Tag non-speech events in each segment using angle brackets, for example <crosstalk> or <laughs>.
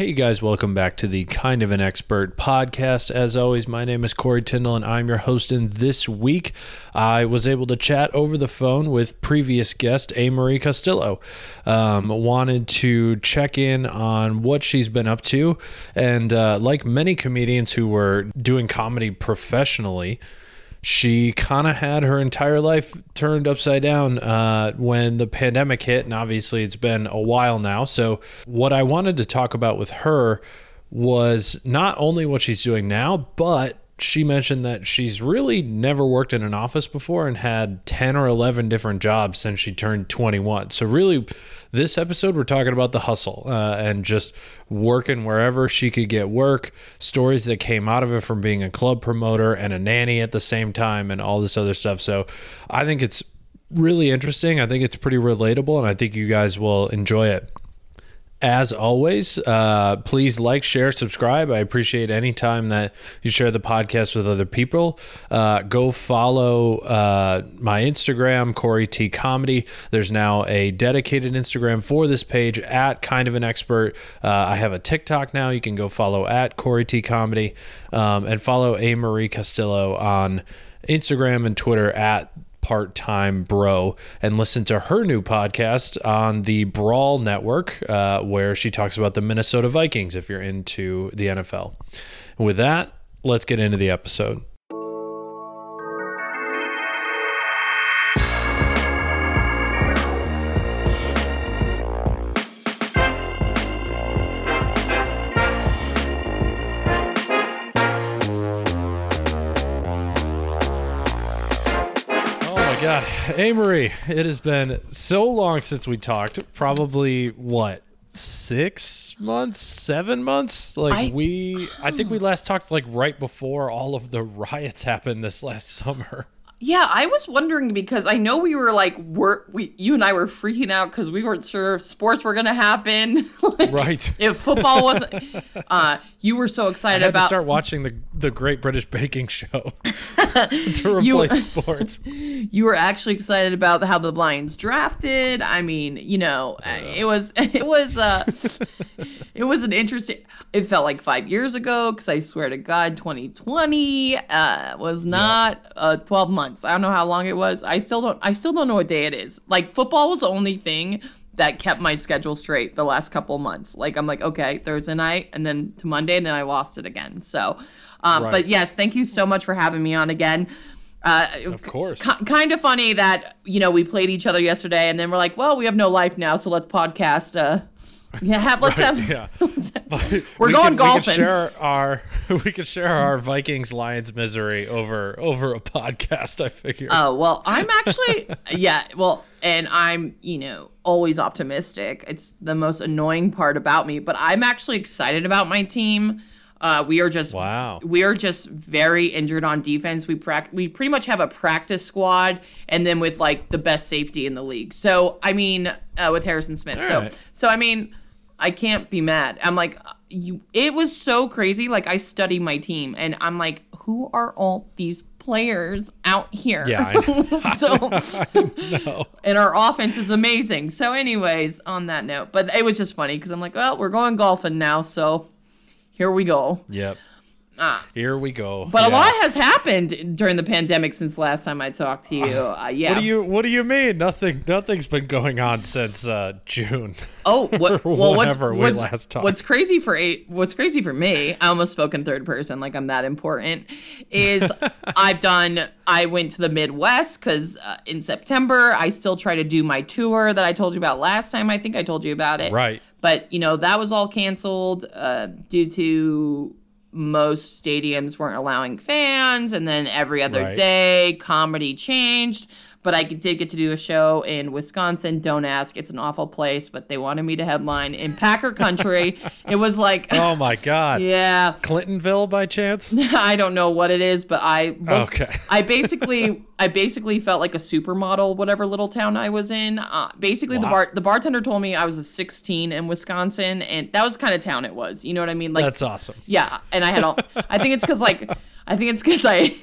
Hey, guys, welcome back to the Kind of an Expert podcast. As always, my name is Corey Tyndall, and I'm your host. And this week, I was able to chat over the phone with previous guest, A. Marie Castillo. Um, wanted to check in on what she's been up to. And uh, like many comedians who were doing comedy professionally, she kind of had her entire life turned upside down uh, when the pandemic hit. And obviously, it's been a while now. So, what I wanted to talk about with her was not only what she's doing now, but she mentioned that she's really never worked in an office before and had 10 or 11 different jobs since she turned 21. So, really, this episode, we're talking about the hustle uh, and just working wherever she could get work, stories that came out of it from being a club promoter and a nanny at the same time, and all this other stuff. So, I think it's really interesting. I think it's pretty relatable, and I think you guys will enjoy it. As always, uh, please like, share, subscribe. I appreciate any time that you share the podcast with other people. Uh, go follow uh, my Instagram, Corey T Comedy. There's now a dedicated Instagram for this page at Kind of an Expert. Uh, I have a TikTok now. You can go follow at Corey T Comedy um, and follow A Marie Castillo on Instagram and Twitter at part time bro and listen to her new podcast on the Brawl Network, uh, where she talks about the Minnesota Vikings if you're into the NFL. With that, let's get into the episode. God, Amory, it has been so long since we talked. Probably what six months, seven months? Like I- we, I think we last talked like right before all of the riots happened this last <laughs> summer. Yeah, I was wondering because I know we were like, we're, we, you and I were freaking out because we weren't sure if sports were gonna happen, <laughs> like, Right. If football <laughs> wasn't, uh, you were so I excited had to about. start watching the the Great British Baking Show <laughs> to You- replace sports. you were actually excited about how the Lions drafted. I mean, you know, uh, it was it was uh it was an interesting it felt like 5 years ago cuz I swear to god 2020 uh was not uh 12 months. I don't know how long it was. I still don't I still don't know what day it is. Like football was the only thing that kept my schedule straight the last couple months. Like I'm like, okay, Thursday night and then to Monday and then I lost it again. So um, Right. but yes, thank you so much for having me on again. Uh, Of course. Ki kind of funny that you know we played each other yesterday, and then we're like, well, we have no life now, so let's podcast. Uh, yeah, have let's have. yeah. <laughs> We're We going could- We golfing. could share our <laughs> we could share our Vikings Lions misery over over a podcast. I figure. Oh well, I'm actually <laughs> yeah. Well, and I'm you know always optimistic. It's the most annoying part about me, but I'm actually excited about my team. Uh, we are just Wow. We are just very injured on defense. We prac- we pretty much have a practice squad, and then with like the best safety in the league. So I mean, uh, with Harrison Smith. so right. so I mean, I can't be mad. I'm like, you. It was so crazy. Like I study my team, and I'm like, who are all these players out here? Yeah, I <laughs> so <laughs> and our offense is amazing. So, anyways, on that note, but it was just funny because I'm like, well, we're going golfing now, so here we go. Yep. Here we go. Ah. But a lot has happened during the pandemic since last time I talked to you. <laughs> Uh, yeah. What do you What do you mean? Nothing. Nothing's been going on since uh, June. Oh, what? <laughs> Well, what's we what's, last talked. what's crazy for eight? What's crazy for me? I almost spoke in third person, like I'm that important. Is <laughs> I've done. I went to the Midwest because uh, in September I still try to do my tour that I told you about last time. I think I told you about it. Right. But you know that was all canceled uh, due to most stadiums weren't allowing fans, and then every other Right. day comedy changed. But I did get to do a show in Wisconsin. Don't ask; it's an awful place, but they wanted me to headline in Packer Country. it was like, <laughs> Oh my God. yeah, Clintonville by chance? <laughs> I don't know what it is, but I looked, Okay. I basically I basically felt like a supermodel, whatever little town I was in. Uh, basically, the bar the bartender told me I was a 16 in Wisconsin, and that was the kind of town it was. You know what I mean? Like, That's awesome. yeah. And I had all. I think it's because like I think it's because I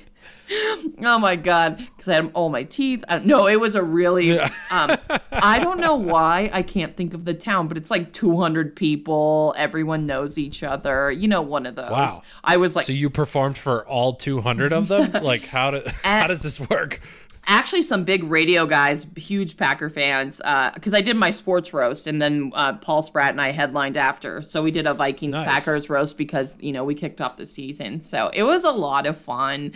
<laughs> oh my god. Because i had all my teeth. I, don't no it was a really um i don't know why i can't think of the town but it's like 200 people. Everyone knows each other. You know one of those. Wow. i was like So you performed for all 200 of them? <laughs> like how do, how does this work? actually some big radio guys huge packer fans because i did my sports roast and then uh, paul spratt and i headlined after. So we did a vikings Nice. packers roast because you know we kicked off the season. So it was a lot of fun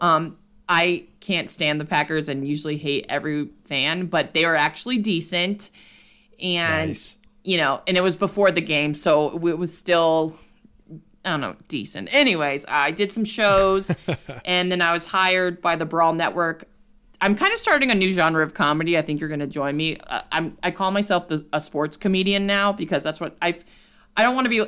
um, i can't stand the packers and usually hate every fan but they are actually decent and Nice. you know and it was before the game so it was still I don't know, decent. Anyways, I did some shows <laughs> and then I was hired by the Brawl Network. I'm kind of starting a new genre of comedy. I think you're going to join me. Uh, I'm I call myself the, a sports comedian now because that's what I've I don't want to be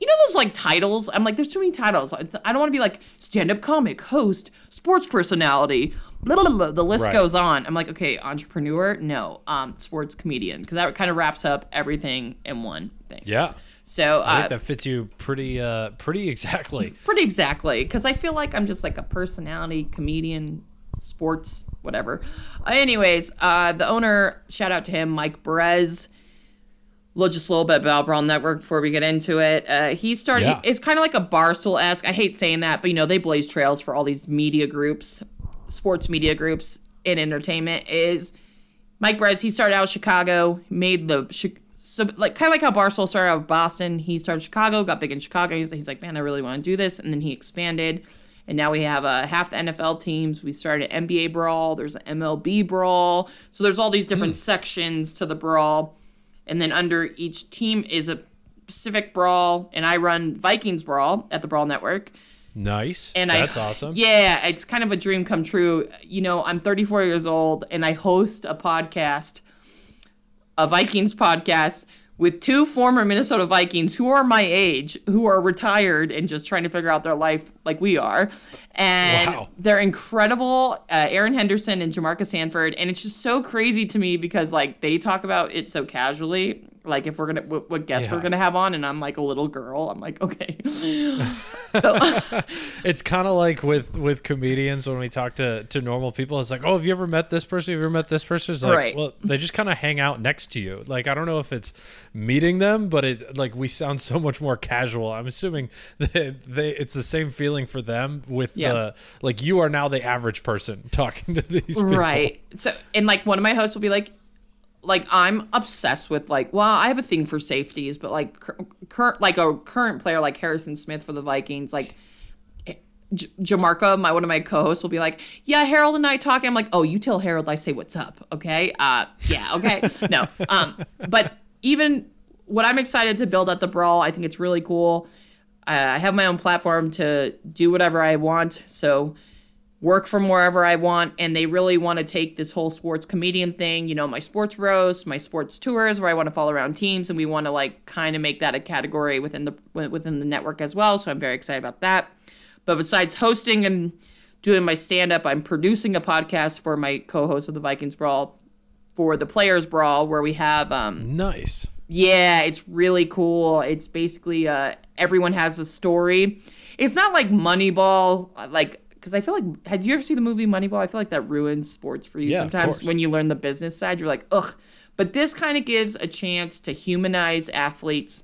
you know those like titles? I'm like there's too many titles. I don't want to be like stand-up comic, host, sports personality. Blah, blah, blah, the list Right. goes on. I'm like, okay, entrepreneur? No. Um sports comedian because that kind of wraps up everything in one thing. Yeah. So I uh, think that fits you pretty uh pretty exactly. <laughs> pretty exactly because i feel like i'm just like a personality comedian sports whatever uh, anyways uh the owner shout out to him mike Perez. Well, just a little bit about Brawl Network before we get into it. Uh, he started. Yeah. It's kind of like a Barstool esque. I hate saying that, but you know they blaze trails for all these media groups, sports media groups in entertainment. Is Mike Perez? He started out Chicago, made the so like kind of like how Barstool started out of Boston. He started Chicago, got big in Chicago. He's, he's like, man, I really want to do this, and then he expanded. And now we have uh, half the NFL teams. We started NBA brawl. There's an MLB brawl. So there's all these different sections to the brawl and then under each team is a Pacific Brawl, and I run Vikings Brawl at the Brawl Network. Nice. And That's I, awesome. Yeah, it's kind of a dream come true. You know, I'm 34 years old, and I host a podcast, a Vikings podcast, with two former Minnesota Vikings who are my age, who are retired and just trying to figure out their life like we are. And Wow. they're incredible. Uh, Erin Henderson and Jamarca Sanford. And it's just so crazy to me because, like, they talk about it so casually. Like, if we're to, what, what guests we're going to have on. And I'm like a little girl. I'm like, okay. <laughs> It's kind of like with with comedians when we talk to to normal people. It's like, oh, have you ever met this person? Have you ever met this person? It's like, Right. well, they just kind of hang out next to you. Like, I don't know if it's meeting them, but it like we sound so much more casual. I'm assuming <laughs> that they it's the same feeling for them with Yeah. the like you are now the average person <laughs> talking to these people. Right. So, and like one of my hosts will be like, like I'm obsessed with like, well, I have a thing for safeties, but like cur- current, like a current player like Harrison Smith for the Vikings, like J- Jamarca, my one of my co-hosts will be like, "Yeah, Harold and I talking." I'm like, "Oh, you tell Harold I say what's up, okay?" Uh, yeah, okay. no, um, but even what I'm excited to build at the brawl, I think it's really cool. I have my own platform to do whatever I want, so work from wherever I want, and they really want to take this whole sports comedian thing, you know, my sports roast, my sports tours, where I want to follow around teams, and we want to like kind of make that a category within the within the network as well. So I'm very excited about that. But besides hosting and doing my stand up, I'm producing a podcast for my co-host of the Vikings Brawl for the Players Brawl, where we have um, Nice. yeah, it's really cool. It's basically uh, everyone has a story. It's not like Moneyball, uh, like because I feel like had you ever seen the movie Moneyball? I feel like that ruins sports for you Yeah, sometimes when you learn the business side. You're like, ugh. But this kind of gives a chance to humanize athletes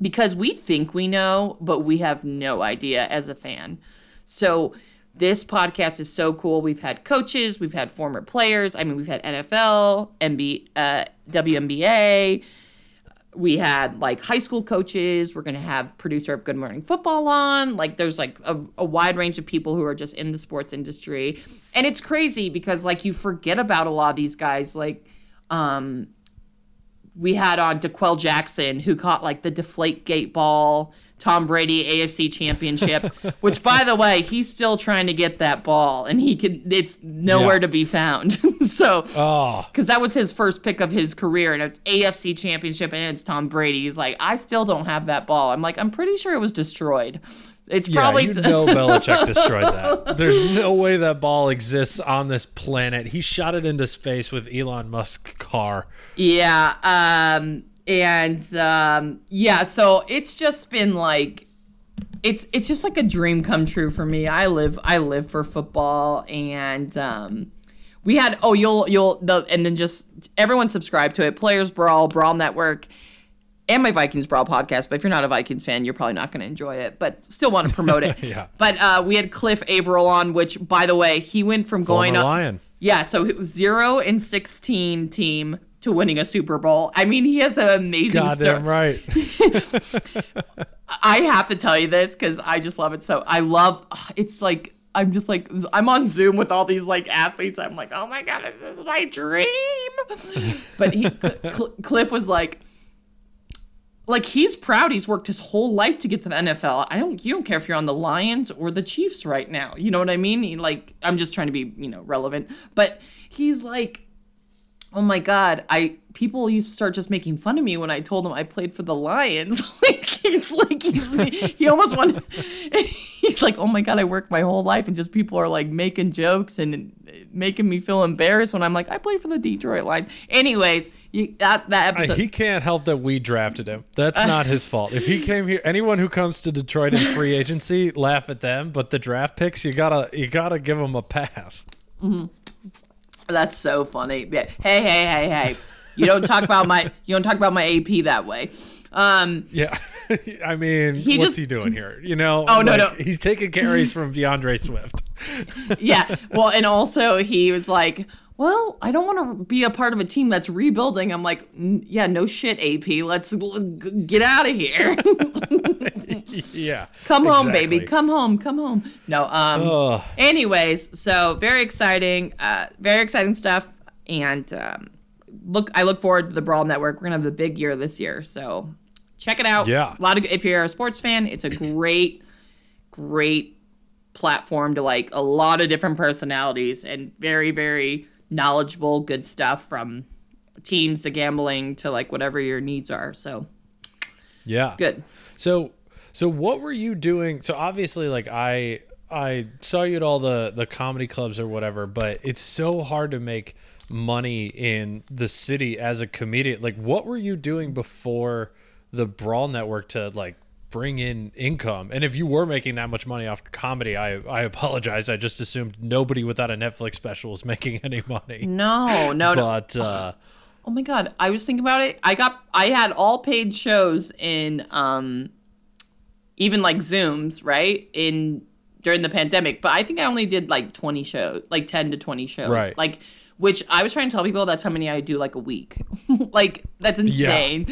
because we think we know, but we have no idea as a fan. So this podcast is so cool. We've had coaches, we've had former players. I mean, we've had NFL, MB, uh, WNBA. We had like high school coaches. We're gonna have producer of Good Morning Football on. Like, there's like a, a wide range of people who are just in the sports industry, and it's crazy because like you forget about a lot of these guys. Like, um, we had on D'Qwell Jackson who caught like the deflate gate ball, Tom Brady AFC championship, which by the way, he's still trying to get that ball and he can it's nowhere Yeah. to be found. <laughs> so Oh, because that was his first pick of his career and it's AFC championship and it's Tom Brady. He's like, I still don't have that ball. I'm like, I'm pretty sure it was destroyed. It's yeah, probably you know Belichick <laughs> destroyed that. There's no way that ball exists on this planet. He shot it into space with Elon Musk's car. Yeah. Um, and um, yeah, so it's just been like it's it's just like a dream come true for me. I live I live for football and um we had oh you'll you'll the and then just everyone subscribe to it. Players Brawl, Brawl Network, and my Vikings Brawl podcast. But if you're not a Vikings fan, you're probably not going to enjoy it. But still want to promote it. <laughs> Yeah. But uh, we had Cliff Avril on, which by the way, he went from going Former up. Lion. Yeah, so it was zero and sixteen team to winning a Super Bowl. I mean, he has an amazing story. Goddamn right. <laughs> I have to tell you this because I just love it. So I love it's like I'm just like I'm on Zoom with all these like athletes. I'm like, oh my god, this is my dream. <laughs> but he Cl- Cliff was like, like he's proud. He's worked his whole life to get to the NFL. I don't. You don't care if you're on the Lions or the Chiefs right now. You know what I mean? He, like I'm just trying to be you know relevant. But he's like oh my god i people used to start just making fun of me when i told them i played for the lions <laughs> like he's like he's, he almost wanted <laughs> he's like oh my god i worked my whole life and just people are like making jokes and making me feel embarrassed when i'm like i played for the detroit lions anyways you, that that Uh, episode he can't help that we drafted him. That's not his fault. If he came here, anyone who comes to Detroit in free agency, laugh at them. But the draft picks, you gotta you gotta give them a pass. That's so funny yeah. hey hey hey hey you don't talk about my <laughs> you don't talk about my ap that way um Yeah, <laughs> I mean, He what's just- he doing here? You know? Oh, no, no. He's taking carries from D'Andre Swift. <laughs> yeah. Well, and also he was like, "Well, I don't want to be a part of a team that's rebuilding." I'm like, "Mm, "Yeah, no shit, AP. Let's, let's g- get out of here. <laughs> yeah, come home, exactly. baby. Come home. Come home." No. Um. Ugh. Anyways, so very exciting. Uh, very exciting stuff. And um, look, I look forward to the Brawl Network. We're gonna have a big year this year, so check it out. Yeah. A lot of if you're a sports fan, it's a great, great platform to like a lot of different personalities and very very knowledgeable good stuff from teams to gambling to like whatever your needs are so Yeah, it's good So so what were you doing? So obviously like I I saw you at all the the comedy clubs or whatever, but it's so hard to make money in the city as a comedian. Like what were you doing before the Brawl Network to like bring in income? And if you were making that much money off comedy, I I apologize. I just assumed nobody without a Netflix special was <laughs> making any money. no no no. But uh oh my god. I was thinking about it. I got i had all paid shows in um even like zooms right? In during the pandemic. But i think i only did like 20 shows like 10 to 20 shows. Right. like which i was trying to tell people that's how many i do like a week. <laughs> Like that's insane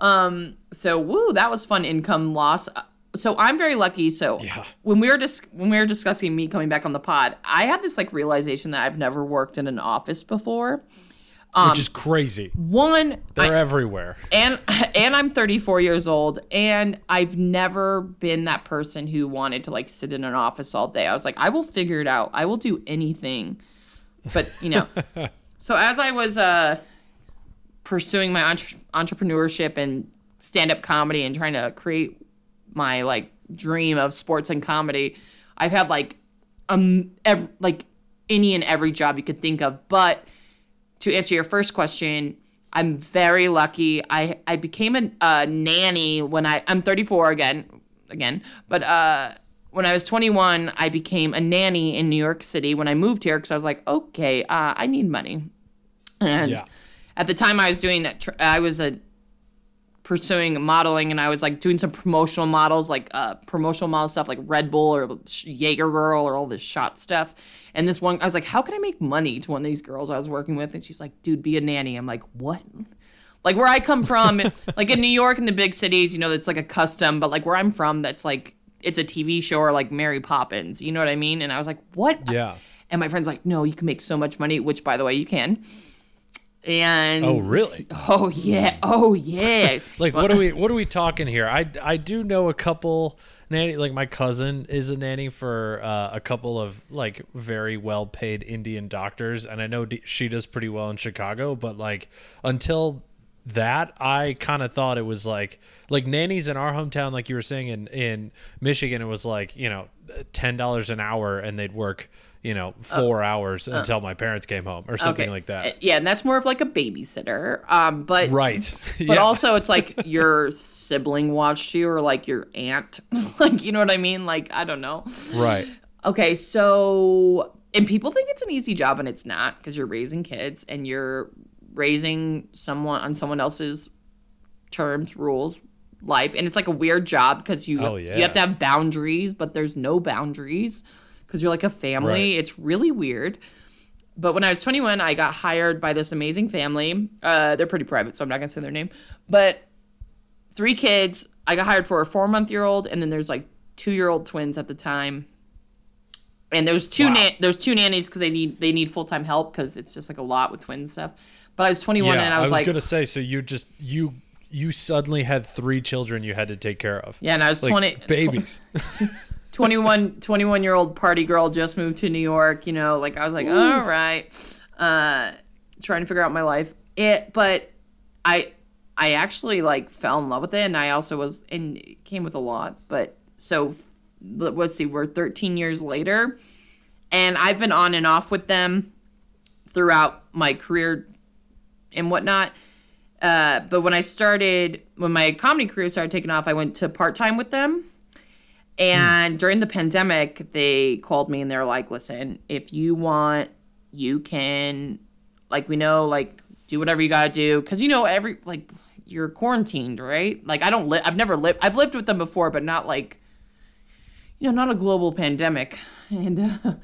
um so woo that was fun income loss so i'm very lucky so Yeah. when we were dis- when we were discussing me coming back on the pod i had this like realization that i've never worked in an office before which is crazy. one They're everywhere. and <laughs> and I'm 34 years old and I've never been that person who wanted to like sit in an office all day. I was like I will figure it out. I will do anything. But, you know. <laughs> so as I was uh pursuing my entre- entrepreneurship and stand-up comedy and trying to create my like dream of sports and comedy, I've had like um ev- like any and every job you could think of, but to answer your first question, I'm very lucky. I I became a, a nanny when I I'm 34 again again, but uh when I was 21, I became a nanny in New York City when I moved here because I was like, okay, uh, I need money. And Yeah. At the time I was doing I was a pursuing modeling and I was like doing some promotional models, like uh, promotional model stuff like Red Bull or Jaeger Girl or all this shot stuff. And this one, I was like, how can I make money to one of these girls I was working with? And she's like, dude, be a nanny. I'm like, what? Like where I come from, <laughs> like in New York in the big cities, you know, that's like a custom, but like where I'm from, that's like, it's a TV show or like Mary Poppins. You know what I mean? And I was like, what? Yeah. And my friend's like, no, you can make so much money, which by the way, you can. And Oh, really? Oh yeah. Oh yeah. <laughs> Like what are we what are we talking here? I I do know a couple nanny like my cousin is a nanny for uh, a couple of like very well paid Indian doctors and I know d- she does pretty well in Chicago but like until that I kind of thought it was like like nannies in our hometown like you were saying in in Michigan it was like, you know, $10 an hour and they'd work you know, four hours until my parents came home or something like Uh, that. Yeah, and that's more of like a babysitter. Um, but Right. but <laughs> also it's like your sibling watched you or like your aunt. <laughs> like you know what I mean? Like I don't know. right. Okay, so and people think it's an easy job and it's not because you're raising kids and you're raising someone on someone else's terms, rules, life, and it's like a weird job because you Oh, you have to have boundaries, but there's no boundaries because you're like a family. Right. It's really weird. But when I was 21, I got hired by this amazing family. Uh, they're pretty private, so I'm not gonna say their name. But three kids. I got hired for a four month year old, and then there's like two year old twins at the time. And there's two Wow. na- there's two nannies because they need they need full time help because it's just like a lot with twin stuff. But I was 21 Yeah, and I was, like, I was gonna say. So you just you you suddenly had three children you had to take care of. yeah, and I was like 20 babies. <laughs> 21 21 year old party girl just moved to new york you know like i was like all right. Uh trying to figure out my life. It but i i actually like fell in love with it and i also was and it came with a lot but so let- let's see we're 13 years later and i've been on and off with them throughout my career and whatnot. Uh, but when I started, when my comedy career started taking off, I went to part time with them. And during the pandemic, they called me and they're like, listen, if you want, you can, like, we know, like, do whatever you gotta do. Cause you know, every, like, you're quarantined, right? Like, I don't live, I've never lived, I've lived with them before, but not like, you know, not a global pandemic. <laughs> And, uh,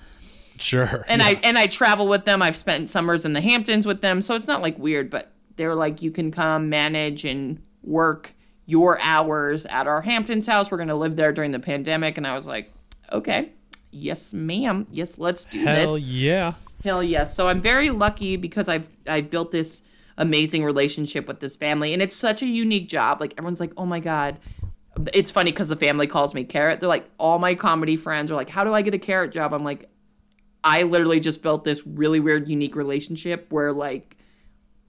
Sure. and I and I travel with them. I've spent summers in the Hamptons with them, so it's not like weird. But they're like, you can come manage and work your hours at our Hamptons house. We're gonna live there during the pandemic, and I was like, okay, yes, ma'am, yes, let's do Hell this. Hell yeah. Hell yes. So I'm very lucky because I've I built this amazing relationship with this family, and it's such a unique job. Like everyone's like, oh my god. It's funny because the family calls me Carrot. They're like, all my comedy friends are like, how do I get a carrot job? I'm like, I literally just built this really weird, unique relationship where like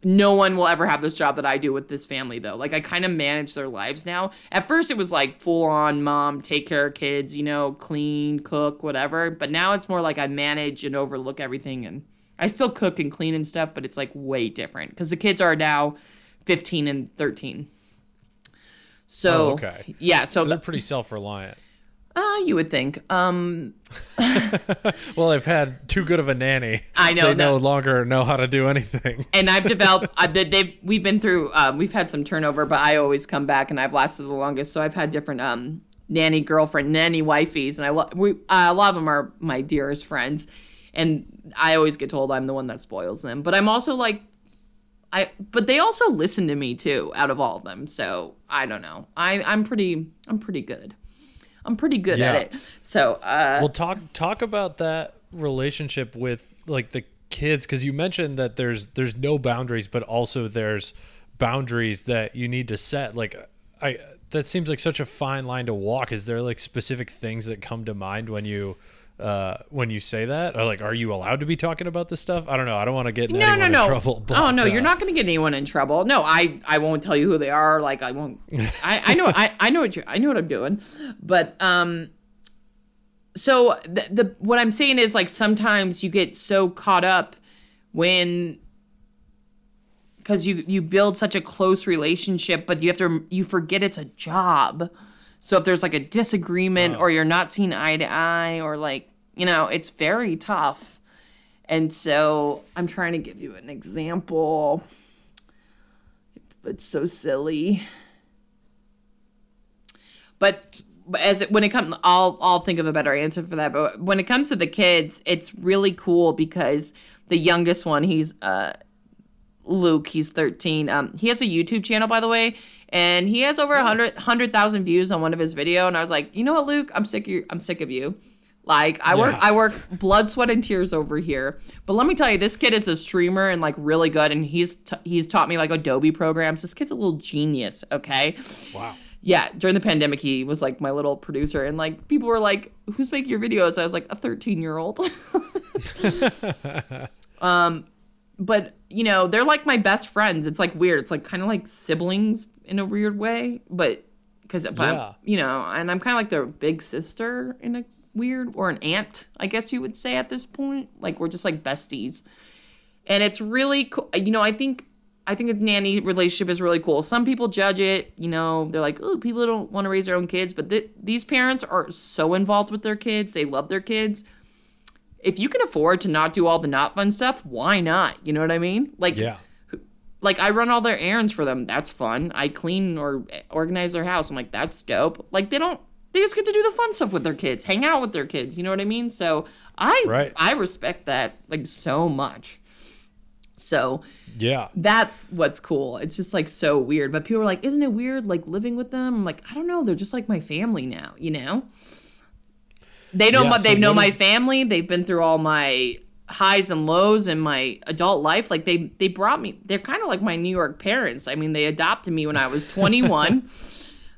no one will ever have this job that I do with this family though. Like I kind of manage their lives now. At first it was like full on mom, take care of kids, you know, clean, cook, whatever. But now it's more like I manage and overlook everything and I still cook and clean and stuff, but it's like way different cuz the kids are now 15 and 13. So Oh, okay. Yeah, so, So they're pretty self-reliant. Uh, you would think. Um <laughs> Well, I've had too good of a nanny. I know They no longer know how to do anything. <laughs> and I've developed. <laughs> I've been, they've we've been through. Uh, we've had some turnover, but I always come back, and I've lasted the longest. So I've had different um nanny girlfriend, nanny wifeys, and I lo- we uh, a lot of them are my dearest friends, and I always get told I'm the one that spoils them. But I'm also like. I, but they also listen to me too out of all of them so i don't know i i'm pretty i'm pretty good i'm pretty good Yeah. at it so uh Well, talk talk about that relationship with like the kids because you mentioned that there's there's no boundaries, but also there's boundaries that you need to set. Like I that seems like such a fine line to walk. Is there like specific things that come to mind when you uh when you say that or like are you allowed to be talking about this stuff i don't know i don't want to get no, anyone no, in no. trouble <laughs> oh no, but, you're uh, not going to get anyone in trouble. No, I, I won't tell you who they are. Like I won't. <laughs> I, I know, I, I know what you, I know what I'm doing. But um, so the, the what I'm saying is like sometimes you get so caught up when because you you build such a close relationship, but you have to you forget it's a job. So if there's like a disagreement or you're not seeing eye to eye or like you know it's very tough. And so I'm trying to give you an example. It's so silly. But as it, when it comes, I'll I'll think of a better answer for that. But when it comes to the kids, it's really cool because the youngest one, he's uh Luke, he's 13. Um, he has a YouTube channel, by the way, and he has over a hundred hundred thousand views on one of his video. And I was like, you know what, Luke, I'm sick of you. I'm sick of you. Like I work, Yeah. I work blood, sweat, and tears over here. But let me tell you, this kid is a streamer and like really good, and he's t- he's taught me like Adobe programs. This kid's a little genius. Okay. wow Yeah, during the pandemic, he was like my little producer, and like people were like, "Who's making your videos?" I was like, "A thirteen-year-old." <laughs> <laughs> um, but you know, they're like my best friends. It's like weird. It's like kind of like siblings in a weird way, but because Yeah. you know, and I'm kind of like their big sister in a weird or an aunt, I guess you would say at this point. Like we're just like besties. And it's really cool. You know, I think I think a nanny relationship is really cool. Some people judge it, you know, they're like, "Oh, people don't want to raise their own kids," but th- these parents are so involved with their kids. They love their kids. If you can afford to not do all the not fun stuff, why not? You know what I mean? Like Yeah. like I run all their errands for them. That's fun. I clean or organize their house. I'm like, that's dope. Like they don't they just get to do the fun stuff with their kids, hang out with their kids. You know what I mean? So I Right. I respect that like so much. So Yeah. that's what's cool. It's just like so weird. But people are like, isn't it weird like living with them? I'm like, I don't know. They're just like my family now, you know? They know Yeah, my, so they know what my is- family. They've been through all my highs and lows in my adult life. Like they they brought me they're kind of like my New York parents. I mean, they adopted me when I was 21. <laughs>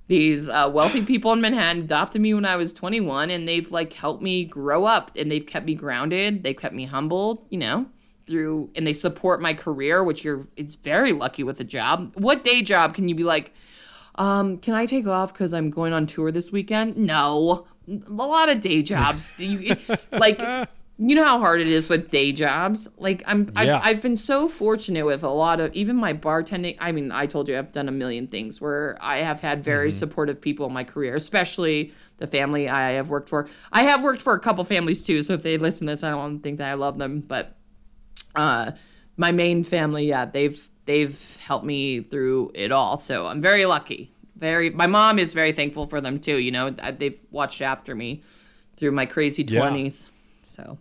These uh, wealthy people in Manhattan adopted me when I was 21 and they've like helped me grow up and they've kept me grounded. They've kept me humbled, you know, through and they support my career, which you're it's very lucky with a job. What day job can you be like, um, can I take off because I'm going on tour this weekend? No. A lot of day jobs. <laughs> you, like you know how hard it is with day jobs. Like I'm, Yeah. I've, I've been so fortunate with a lot of even my bartending. I mean, I told you I've done a million things where I have had very supportive people in my career, especially the family I have worked for. I have worked for a couple families too, so if they listen to this, I don't think that I love them, but uh, my main family, yeah, they've they've helped me through it all. So I'm very lucky. Very, my mom is very thankful for them too. You know, they've watched after me through my crazy Yeah. twenties. So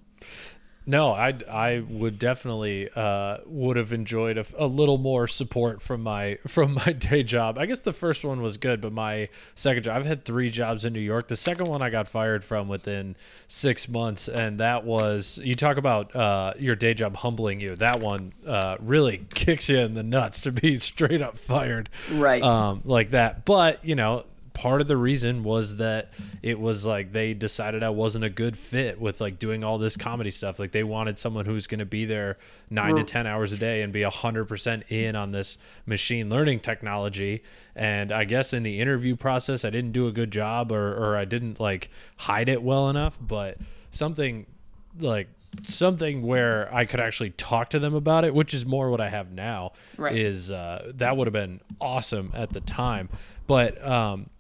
No, I I would definitely uh, would have enjoyed a, a little more support from my <laughs> from my day job. I guess the first one was good, but my second job, I've had three jobs in New York. The second one I got fired from within six months, and that was you talk about uh, your day job humbling you. That one uh, really <laughs> kicks you in the nuts to be <laughs> straight up fired, Right. Um, like that. But you know, part of the reason was that it was like they decided I wasn't a good fit with like doing all this comedy stuff. Like they wanted someone who's going to be there nine to 10 hours a day and be 100% in on this machine learning technology. And I guess in the interview process, I didn't do a good job or, or I didn't like hide it well enough. But something like something where I could actually talk to them about it, which is more what I have now, Right. is uh, that would have been awesome at the time. But um,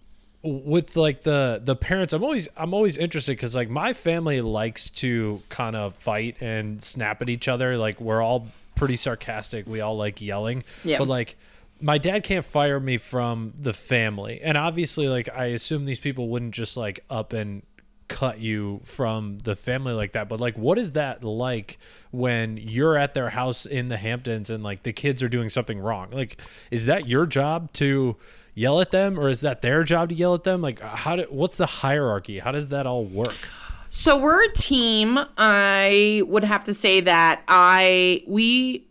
with like the the parents, I'm always I'm always interested because like my family likes to kind of fight and snap at each other. Like we're all pretty sarcastic. We all like yelling. Yeah. But like my dad can't fire me from the family, and obviously like I assume these people wouldn't just like up and cut you from the family like that but like what is that like when you're at their house in the hamptons and like the kids are doing something wrong like is that your job to yell at them or is that their job to yell at them like uh, how do what's the hierarchy how does that all work So we're a team. I would have to say that I we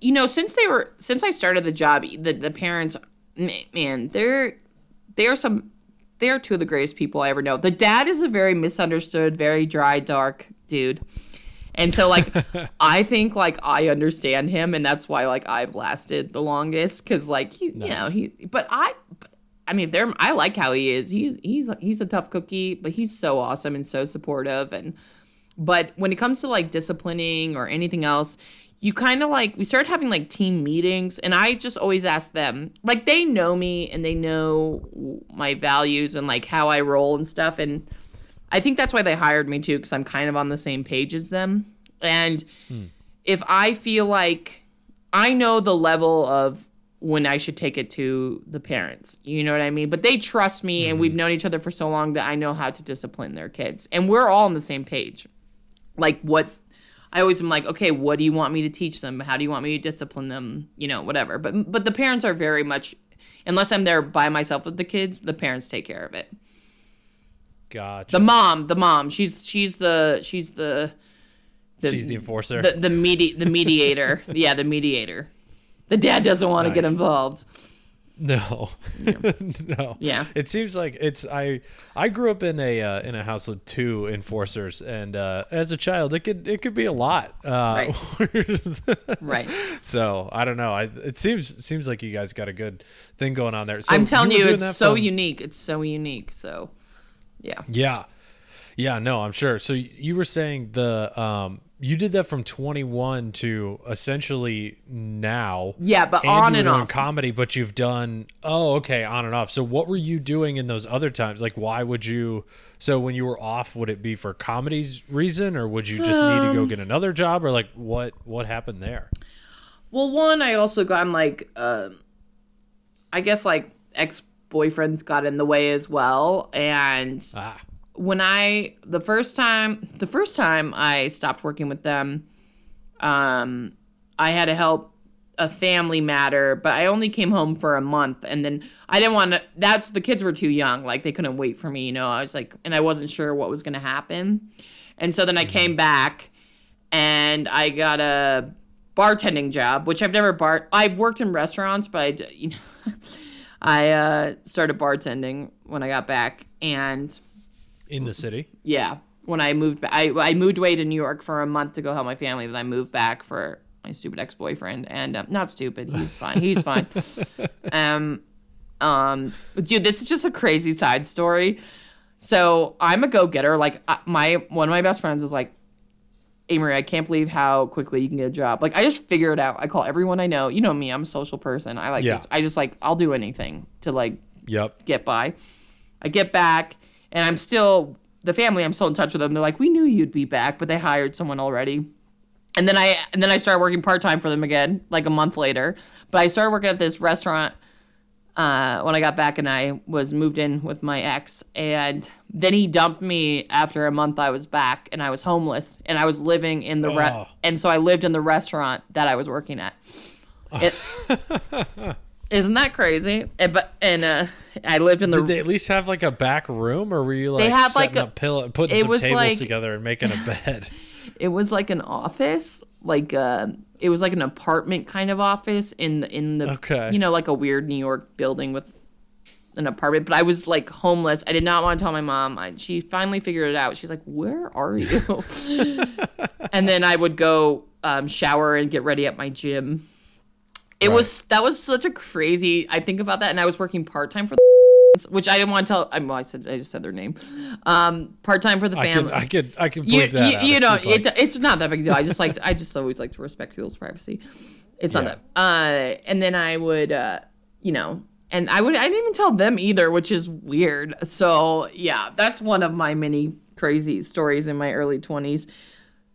you know since they were since I started the job the the parents man they're they're some they are two of the greatest people I ever know. The dad is a very misunderstood, very dry, dark dude. And so like <laughs> I think like I understand him and that's why like I've lasted the longest cuz like he you know he but I but, I mean they're I like how he is. He's he's he's a tough cookie, but he's so awesome and so supportive and but when it comes to like disciplining or anything else, you kind of like we started having like team meetings and I just always ask them. Like they know me and they know my values and like how I roll and stuff and I think that's why they hired me too cuz I'm kind of on the same page as them. And hmm. if I feel like I know the level of when I should take it to the parents. You know what I mean? But they trust me and we've hmm. known each other for so long that I know how to discipline their kids. And we're all on the same page. Like what I always am like, okay, what do you want me to teach them? How do you want me to discipline them? You know, whatever. But but the parents are very much unless I'm there by myself with the kids, the parents take care of it. Gotcha The mom, the mom, she's she's the she's the, the she's the enforcer the the medi- the mediator. <laughs> yeah, the mediator. The dad doesn't want to get involved. No, <laughs> no. Yeah. It seems like it's I. I grew up in a uh, in a house with two enforcers, and uh, as a child, it could it could be a lot. Uh, Right. <laughs> so I don't know. I it seems it seems like you guys got a good thing going on there. So I'm telling were you, it's so from- unique. It's so unique. So, yeah. Yeah. Yeah, no, I'm sure. So you were saying the um you did that from 21 to essentially now. Yeah, but and on and off. comedy, but you've done oh okay on and off. So what were you doing in those other times? Like why would you? So when you were off, would it be for comedy's reason, or would you just need Um, to go get another job, or like what what happened there? Well, one, I also got like, uh, I guess like ex boyfriends got in the way as well, and Ah, when I the first time the first time I stopped working with them, um, I had to help a family matter, but I only came home for a month, and then I didn't want to. That's the kids were too young, like they couldn't wait for me, you know. I was like, and I wasn't sure what was gonna happen, and so then I came back, and I got a bartending job, which I've never bar. I've worked in restaurants, but I, d- you know, <laughs> I uh, started bartending when I got back, and in the city. yeah, when I moved back, I, I moved away to New York for a month to go help my family. Then I moved back for my stupid ex boyfriend, and um, not stupid. He's fine. He's fine. <laughs> um, um, dude, this is just a crazy side story. So I'm a go getter. Like my one of my best friends is like, Amory, I can't believe how quickly you can get a job. Like I just figure it out. I call everyone I know. You know me. I'm a social person. I like. Yeah. This. I just like. I'll do anything to like Yep. get by. I get back, and I'm still the family. I'm still in touch with them. They're like, "We knew you'd be back, but they hired someone already." And then I and then I started working part time for them again, like a month later. But I started working at this restaurant uh, when I got back, and I was moved in with my ex. And then he dumped me after a month. I was back, and I was homeless, and I was living in the re- Oh. and so I lived in the restaurant that I was working at. It, <laughs> isn't that crazy? And, but and uh, I lived in the Did they at least have like a back room, or were you like They had, setting like, a- up pillow, putting some tables like- together and making a <laughs> bed? It was like an office like uh it was like an apartment kind of office in the in the Okay. you know like a weird new york building with an apartment but i was like homeless. I did not want to tell my mom. I, she finally figured it out. She's like where are you? <laughs> And then i would go um, shower and get ready at my gym. It Right. was that was such a crazy i think about that and i was working part-time for the which i didn't want to tell I, well, I said i just said their name um, part-time for the family I could, I could you, that you, you know like. it's it's not that big a deal i just <laughs> like to, i just always like to respect people's privacy it's not Yeah. that uh and then i would uh you know and i would i didn't even tell them either which is weird so yeah that's one of my many crazy stories in my early 20s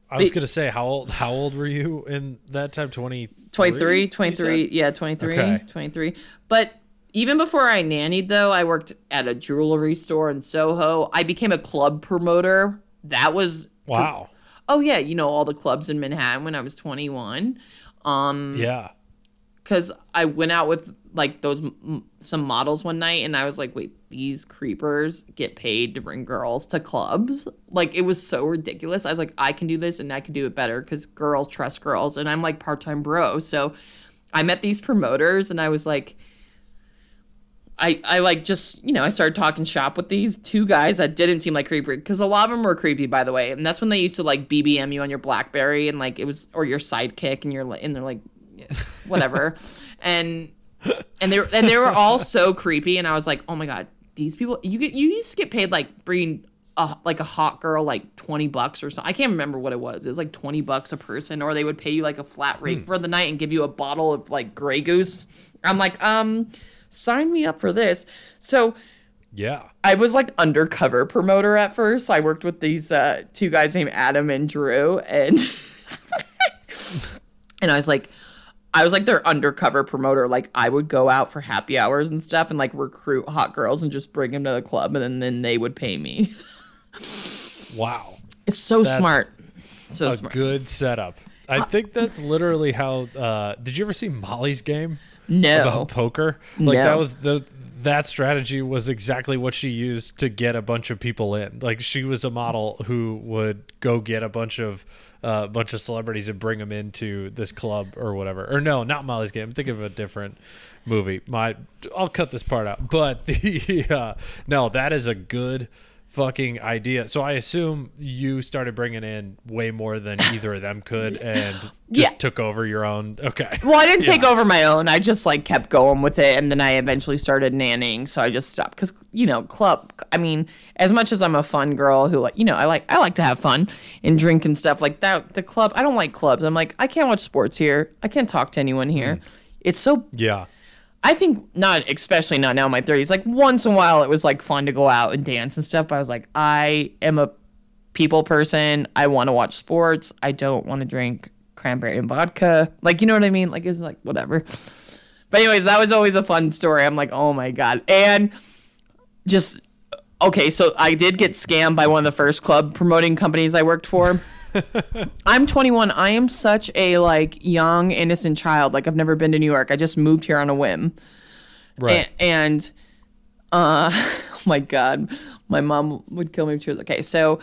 I was gonna say how old? How old were you in that time? Twenty. 23 23 yeah 23 Okay. 23 but even before i nannied though i worked at a jewelry store in soho. I became a club promoter. That was Wow. oh yeah you know all the clubs in manhattan when i was 21 um Yeah. because i went out with like those m- some models one night and i was like wait these creepers get paid to bring girls to clubs? Like it was so ridiculous. I was like i can do this and i can do it better because girls trust girls and i'm like part-time bro. So i met these promoters and i was like I, I like just you know I started talking shop with these two guys that didn't seem like creepy because a lot of them were creepy by the way and that's when they used to like BBM you on your BlackBerry and like it was or your sidekick and you're like and they're like whatever. <laughs> And and they were and they were all so creepy and I was like oh my god these people you get you used to get paid like bringing a, like a hot girl like 20 bucks or something I can't remember what it was it was like 20 bucks a person or they would pay you like a flat rate for the night and give you a bottle of like Grey Goose. I'm like um sign me up for this so Yeah. I was like undercover promoter at first. I worked with these uh, two guys named Adam and Drew, and <laughs> and I was like, I was like their undercover promoter. Like I would go out for happy hours and stuff, and like recruit hot girls and just bring them to the club, and then, then they would pay me. <laughs> Wow. It's so That's smart, so A smart. good setup. I think that's literally how. Uh, did you ever see Molly's game no, about poker? Like No. that was the that strategy was exactly what she used to get a bunch of people in. Like she was a model who would go get a bunch of uh, bunch of celebrities and bring them into this club or whatever. Or no, not Molly's game. Think of a different movie. My I'll cut this part out. But <laughs> the uh, no, that is a good fucking idea. So I assume you started bringing in way more than either of them could, <laughs> and just Yeah. took over your own. Okay. Well, I didn't take over my own. I just like kept going with it, and then I eventually started nannying. So I just stopped because you know, club. I mean, as much as I'm a fun girl who like, you know, I like I like to have fun and drink and stuff like that. The club, I don't like clubs. I'm like, I can't watch sports here. I can't talk to anyone here. Mm. It's so Yeah. I think not, especially not now in my 30s. Like once in a while, it was like fun to go out and dance and stuff. But I was like, I am a people person. I want to watch sports. I don't want to drink cranberry and vodka. Like, you know what I mean? Like, it's like whatever. But anyways, that was always a fun story. I'm like, oh my god, and just okay. So I did get scammed by one of the first club promoting companies I worked for. <laughs> I'm 21. I am such a like young innocent child. Like I've never been to New York. I just moved here on a whim. Right. A- and uh <laughs> oh my god, my mom would kill me if she was okay. So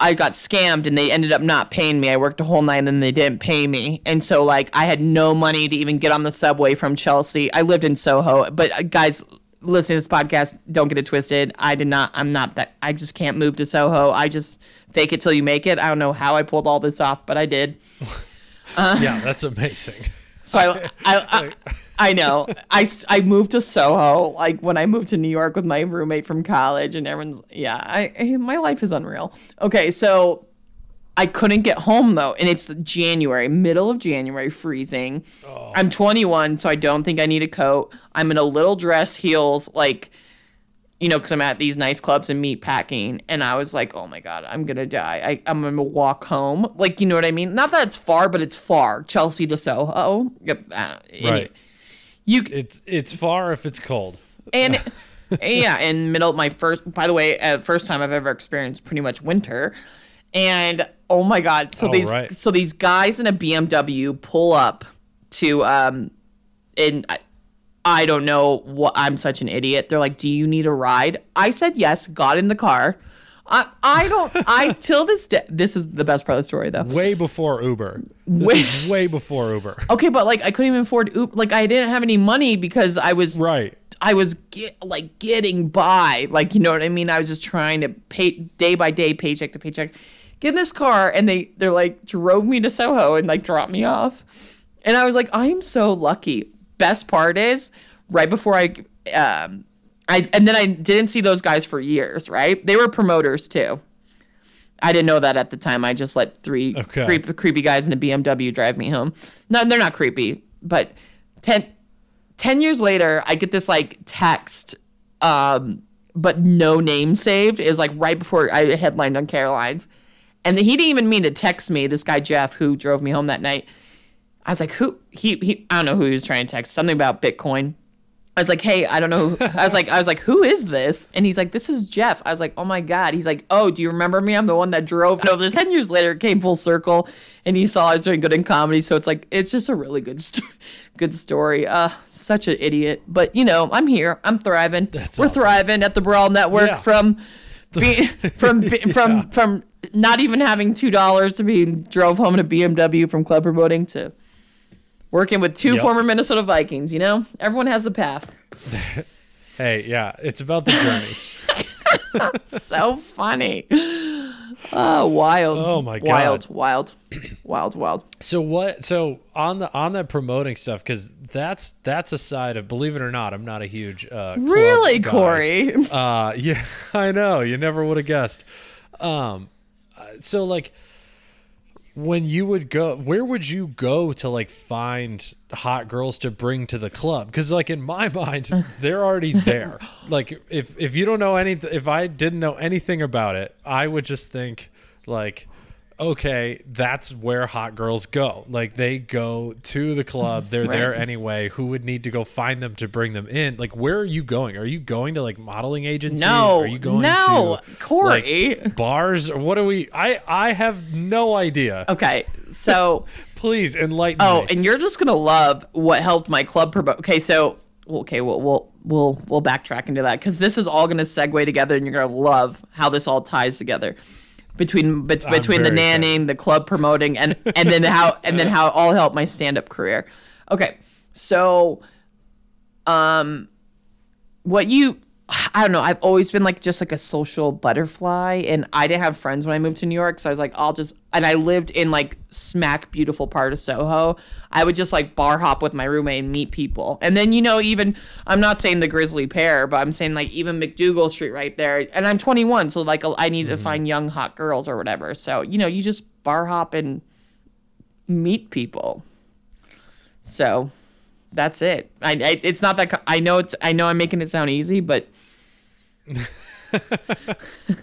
I got scammed and they ended up not paying me. I worked a whole night and then they didn't pay me. And so like I had no money to even get on the subway from Chelsea. I lived in Soho, but uh, guys listening to this podcast, don't get it twisted. I did not I'm not that I just can't move to Soho. I just fake it till you make it. I don't know how I pulled all this off, but I did. <laughs> yeah, that's amazing. So I, I, I, <laughs> I know. I, I moved to Soho, like when I moved to New York with my roommate from college, and everyone's, yeah, I, I my life is unreal. Okay, so I couldn't get home though, and it's January, middle of January, freezing. Oh. I'm 21, so I don't think I need a coat. I'm in a little dress, heels, like, you know, because I'm at these nice clubs and meat packing, and I was like, oh my god, I'm gonna die. I, I'm gonna walk home, like, you know what I mean? Not that it's far, but it's far, Chelsea to Soho. Yep. Uh, anyway. Right. You It's it's far if it's cold. and <laughs> yeah, in middle my first. By the way, uh, first time I've ever experienced pretty much winter, and oh my god! So Oh, these right. so these guys in a BMW pull up to um, and I, I don't know what I'm such an idiot. They're like, "Do you need a ride?" I said yes. Got in the car. I I don't. I <laughs> till this day. This is the best part of the story though. Way before Uber. This Way- is way before Uber. Okay, but like I couldn't even afford Uber. Like I didn't have any money because I was Right. I was get, like getting by, like you know what I mean. I was just trying to pay day by day, paycheck to paycheck. Get in this car, and they they're like drove me to Soho and like dropped me off, and I was like, I am so lucky. Best part is right before I um I and then I didn't see those guys for years. Right, they were promoters too. I didn't know that at the time. I just let three Okay. creep, creepy guys in a BMW drive me home. No, they're not creepy, but 10, 10 years later, I get this like text, um, but no name saved. It was like right before I headlined on Caroline's. And he didn't even mean to text me, this guy Jeff who drove me home that night. I was like, who? He, he I don't know who he was trying to text. Something about Bitcoin. I was like, hey, I don't know. Who, I was like, I was like, who is this? And he's like, this is Jeff. I was like, oh my god. He's like, oh, do you remember me? I'm the one that drove. No, this ten years later it came full circle, and he saw I was doing good in comedy. So it's like, it's just a really good, sto- good story. Uh, such an idiot, but you know, I'm here. I'm thriving. We're awesome. thriving at the Brawl Network Yeah. from, <laughs> be, from be- from from not even having two dollars to being drove home in a BMW from club promoting to working with two Yep. former Minnesota Vikings. You know, everyone has a path. <laughs> Hey, yeah, it's about the journey. <laughs> so funny. Oh, wild. Oh my God. Wild, wild, wild, wild. So what? So on the on that promoting stuff, because that's that's a side of believe it or not, I'm not a huge uh, Really, guy. Corey? Uh, <laughs> yeah, I know. You never would have guessed. Um, uh, so like, when you would go, where would you go to like find hot girls to bring to the club? Because like in my <laughs> mind, they're already there. like if if you don't know anything, if I didn't know anything about it, I would just think like. Okay, that's where hot girls go. Like they go to the club, they're there anyway. Who would need to go find them to bring them in? Like, where are you going? Are you going to like modeling agencies? No, are you going no, to Corey. like, bars? Or what are we? I I have no idea. Okay, so <laughs> Please enlighten me. oh, me. and you're just gonna love what helped my club promote. Okay, so okay, we'll we'll we'll we'll backtrack into that because this is all gonna segue together, and you're gonna love how this all ties together between bet- between the excited. nannying, the club promoting, and and then how <laughs> and then how it all helped my stand up career. Okay, so um, what you I don't know. I've always been like just like a social butterfly, and I didn't have friends when I moved to New York, so I was like, I'll just. And I lived in like smack beautiful part of Soho. I would just like bar hop with my roommate and meet people, and then you know even I'm not saying the Grisly Pear, but I'm saying like even MacDougal Street right there, and I'm 21, so like I need to mm-hmm. find young hot girls or whatever. So you know you just bar hop and meet people. So that's it. I, I it's not that I know it's I know I'm making it sound easy, but <laughs>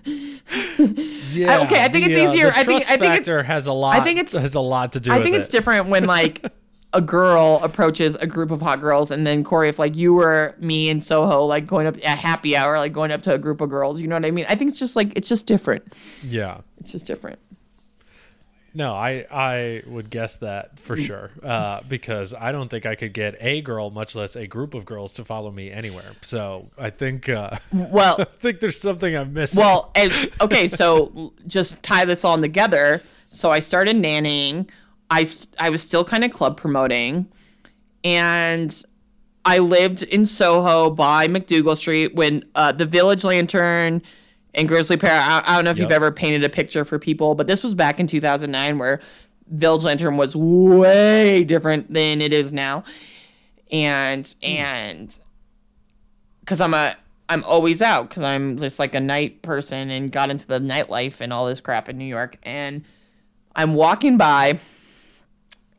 Yeah. okay, I think the, it's uh, easier. the I think- I think it's- factor has a lot. I think it's- has a lot to do. I think it's it. different when like <laughs> a girl approaches a group of hot girls, and then Corey, if like you were me in Soho, like going up a happy hour, like going up to a group of girls, you know what I mean? I think it's just like it's just different. Yeah. It's just different. No, I I would guess that for Mm. sure uh, because I don't think I could get a girl, much less a group of girls, to follow me anywhere. So I think uh, <laughs> Well, I think there's something I'm missing. Well, and okay, so <laughs> just tie this all together. So I started nannying. I I was still kind of club promoting, and I lived in Soho by MacDougal Street when uh, the Village Lantern and Grisly Pear. I, I don't know if you've ever painted a picture for people, but this was back in 2009 where Village Lantern was way different than it is now, and hmm. and because I'm a I'm always out because I'm just like a night person and got into the nightlife and all this crap in New York. And I'm walking by,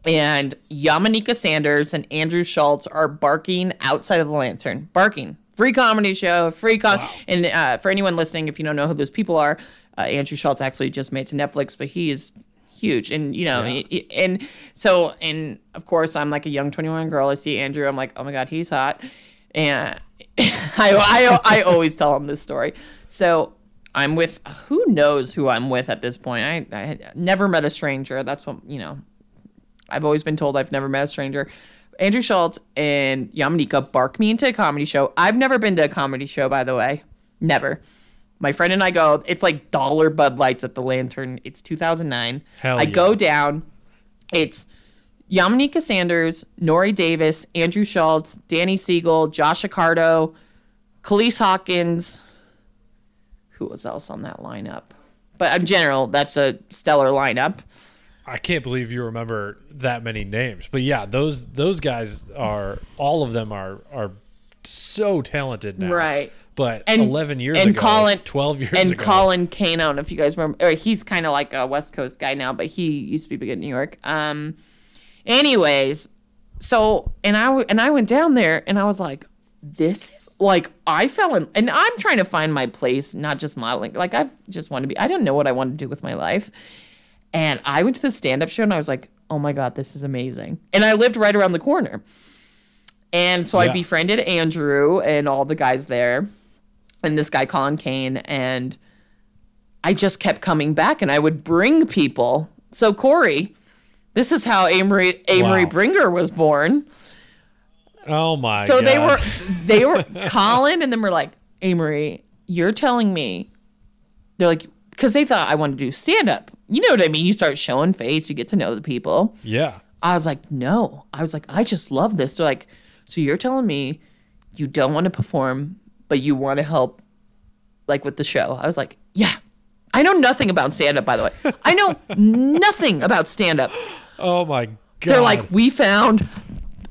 and Yamaneika Saunders and Andrew Schulz are barking outside of the lantern, barking. Free comedy show, free con. And uh, for anyone listening, if you don't know who those people are, uh, Andrew Schulz actually just made to Netflix, but he is huge and you know Yeah. and so and of course i'm like a young 21 girl. I see andrew i'm like oh my god he's hot. And <laughs> I, I, I always tell him this story. So i'm with who knows who i'm with at this point? I, I had never met a stranger. That's what you know i've always been told i've never met a stranger andrew schulz and yamaneika bark me into a comedy show i've never been to a comedy show by the way never my friend and I go. It's like dollar Bud Lights at the Lantern. It's 2009. Hell I yeah. go down. It's Yamaneika Saunders, Nore Davis, Andrew Schulz, Danny Siegel, Josh Accardo, Khalees Hawkins. Who was else on that lineup? But in general, that's a stellar lineup. I can't believe you remember that many names. But yeah, those those guys are all of them are are so talented now. Right. But And- 11 years and ago, Colin- 12 years and ago. Colin Kane, I don't know if you guys remember. Or he's kind of like a West Coast guy now, but he used to be big in New York. Um, anyways, so and I and I went down there and I was like, this is like I fell in, and I'm trying to find my place, not just modeling. Like I've just want to be. I don't know what I want to do with my life, and I went to the stand up show and I was like, oh my god, this is amazing. And I lived right around the corner. And so I befriended Andrew and all the guys there and this guy Colin Kane and I just kept coming back and I would bring people. So Corey, this is how Amory Amory Wow. Bringer was born. oh my so god. they were <laughs> they were Colin and then we're like, Amory, you're telling me they're like because they thought I wanted to do stand up. You know what I mean? You start showing face, you get to know the people. Yeah. I was like, no. I was like, I just love this. They're like, so you're telling me you don't want to perform, but you want to help, like with the show. I was like, yeah. I know nothing about stand up, by the way. I know <laughs> nothing about stand up. Oh my god. They're like, we found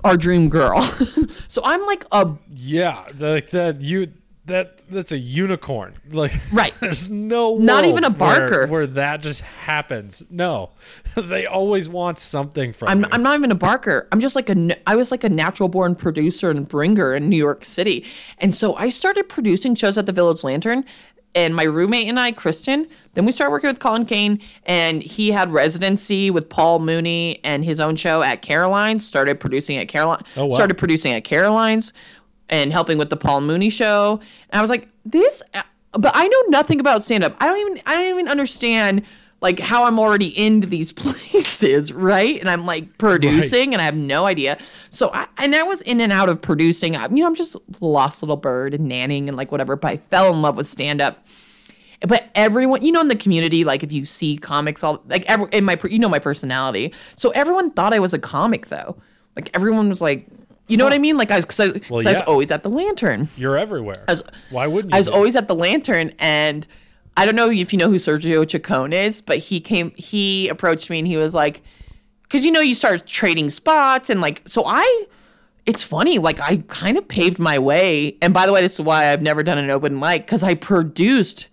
our dream girl. <laughs> so I'm like a yeah, like that you that that's a unicorn. Like Right. <laughs> There's no Not even a barker. where, that just happens. No. <laughs> they always want something from I'm, you. I'm not even a barker. I'm just like a, I was like a natural born producer and bringer in New York City. And so I started producing shows at the Village Lantern. And my roommate and I, Kristen, then we started working with Colin Kane. And he had residency with Paul Mooney and his own show at Caroline's. Started producing at Caroline. Oh, wow. Started producing at Caroline's and helping with the Paul Mooney show. And I was like, this, uh, but I know nothing about stand up. I don't even, I don't even understand like how I'm already into these <laughs> places, right? And I'm like producing and I have no idea. So I, and I was in and out of producing. I, you know, I'm just lost little bird and nanning and like whatever, but I fell in love with stand up. But everyone, you know, in the community, like if you see comics, all like every in my, you know, my personality. So everyone thought I was a comic though. Like everyone was like, You know what I mean? Like I was, cause I, 'cause I was yeah. always at the Lantern. You're everywhere. was- Why wouldn't you? I was be? always at the Lantern, and I don't know if you know who Sergio Chacon is, but he came, he approached me, and he was like, because you know you start trading spots, and like, so I. It's funny, like I kind of paved my way. And by the way, this is why I've never done an open mic because I produced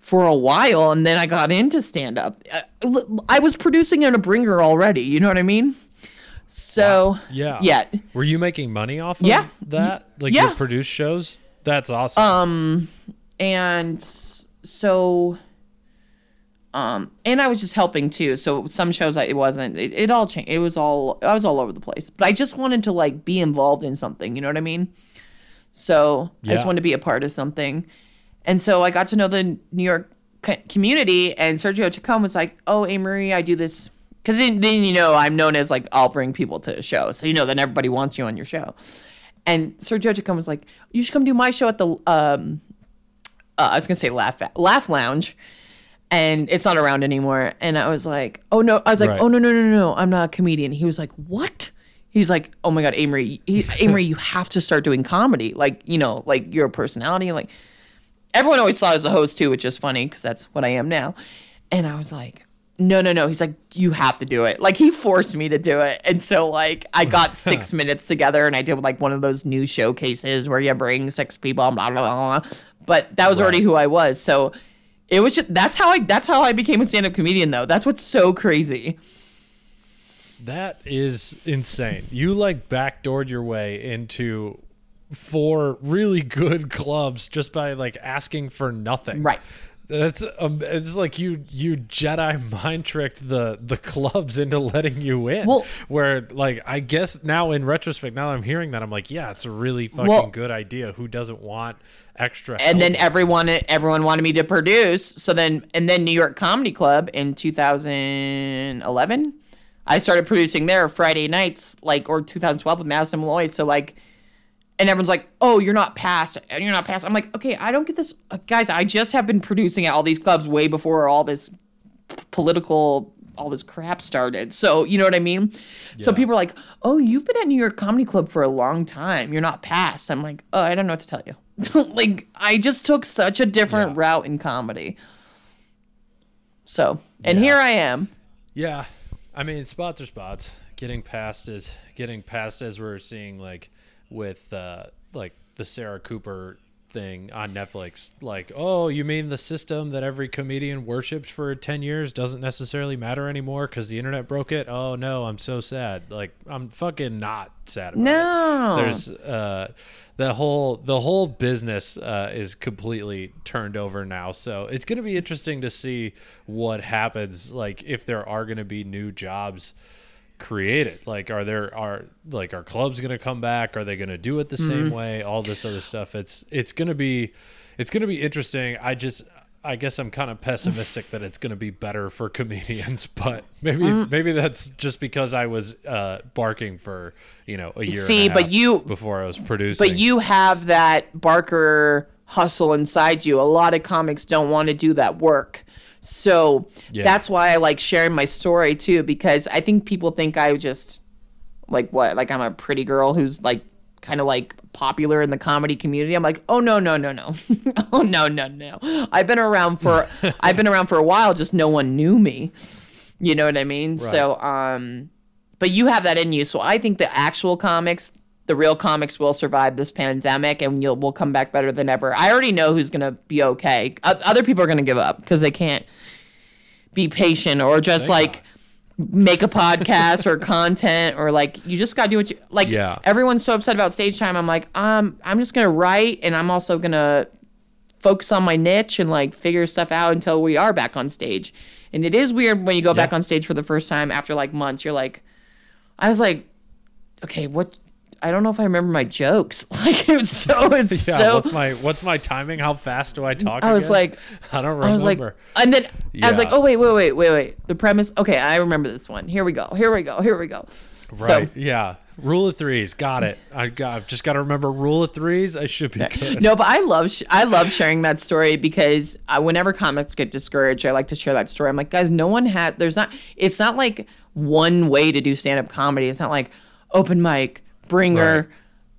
for a while and then I got into stand up. Uh, I was producing in a bringer already, you know what I mean? So, Yeah. yeah. Were you making money off of Yeah. that? Like Yeah. you produced shows? That's awesome. Um, and so um and i was just helping too so some shows I, it wasn't it, it all changed it was all i was all over the place but i just wanted to like be involved in something you know what i mean so i just wanted to be a part of something and so i got to know the new york community and sergio chacon was like oh marie i do this because then, then you know i'm known as like i'll bring people to a show so you know then everybody wants you on your show and sergio chacon was like you should come do my show at the um uh, I was gonna say laugh laugh lounge, and it's not around anymore. And I was like, oh no, I was like, Right. oh no no no no, I'm not a comedian. He was like, what? He's like, oh my god, Amory, he, <laughs> Amory, you have to start doing comedy. Like you know, like your personality. Like everyone always saw I was a host too, which is funny because that's what I am now. And I was like, no, no, no. He's like, you have to do it. Like he forced me to do it. And so like I got <laughs> six minutes together and I did like one of those new showcases where you bring six people, blah blah blah. blah. But that was already who I was. So it was just that's how I that's how I became a stand-up comedian though. That's what's so crazy. that is insane. You like backdoored your way into four really good <laughs> clubs just by like asking for nothing. Right. That's um, it's like you you Jedi mind tricked the the clubs into letting you in. Well- where like I guess now in retrospect, now that I'm hearing that, I'm like, yeah, it's a really fucking Well- good idea. Who doesn't want extra? and then everyone everyone wanted me to produce so then and then new york comedy club in 2011 i started producing there friday nights like or 2012 with madison malloy so like and everyone's like oh you're not past you're not past. I'm like okay i don't get this guys i just have been producing at all these clubs way before all this political all this crap started. So you know what i mean? So people are like oh you've been at new york comedy club for a long time. You're not past. I'm like oh i don't know what to tell you. <laughs> Like i just took such a different Yeah. route in comedy. So and Yeah. here i am. Yeah, I mean spots are spots. Getting past is getting past as we're seeing like with uh, like the Sarah Cooper thing on Netflix. Like, oh, you mean the system that every comedian worshipped for ten years doesn't necessarily matter anymore because the internet broke it? Oh no, I'm so sad. Like, I'm fucking not sad about it. no There's uh, the whole the whole business uh, is completely turned over now. So it's going to be interesting to see what happens. Like if there are going to be new jobs created. Like are there are like are clubs going to come back? Are they going to do it the same way? All this other stuff. It's it's going to be it's going to be interesting. I just I guess I'm kind of pessimistic that it's going to be better for comedians, <laughs> but maybe maybe that's just because I was uh, barking for you know a year. and a See, but you- before I was producing. But you have that Barker hustle inside you. A lot of comics don't want to do that work. So Yeah. that's why I like sharing my story too, because I think people think I just like what? Like I'm a pretty girl who's like kind of like popular in the comedy community. I'm like, oh no, no, no, no. <laughs> oh no, no, no. I've been around for <laughs> I've been around for a while, just no one knew me. You know what I mean? So um but you have that in you. So I think the actual comics, the real comics will survive this pandemic and you'll will come back better than ever. I already know who's going to be okay. O- Other people are going to give up because they can't be patient or just Thank like make a podcast or <laughs> content or like you just got to do what you like Yeah. everyone's so upset about stage time. I'm like, um I'm just going to write and I'm also going to focus on my niche and like figure stuff out until we are back on stage. And it is weird when you go back on stage for the first time after like months. You're like, I was like, okay, what? I don't know if I remember my jokes. <laughs> Like it was so, <laughs> it's yeah, so. what's my what's my timing? How fast do I talk? I was again? like, <laughs> I don't remember. I was like, and then I was like, oh wait, wait, wait, wait, wait. The premise. Okay, I remember this one. Here we go. Here we go. Here we go. right? So yeah, rule of threes. Got it. I got. I've just got to remember rule of threes. I should be good. no, but I love sh- I love sharing that story because uh, whenever comics get discouraged, I like to share that story. I'm like, guys, no one had. There's not. It's not like one way to do stand up comedy. It's not like open mic, bringer Right.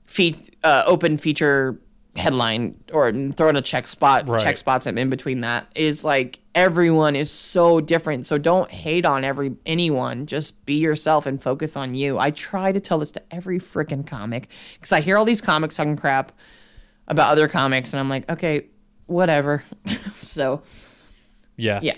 fe- uh, open feature headline or throwing a check spot Right. check spots in between that is like everyone is so different so don't hate on every anyone just be yourself and focus on you i try to tell this to every freaking comic because i hear all these comics talking crap about other comics and i'm like okay whatever <laughs> so Yeah. yeah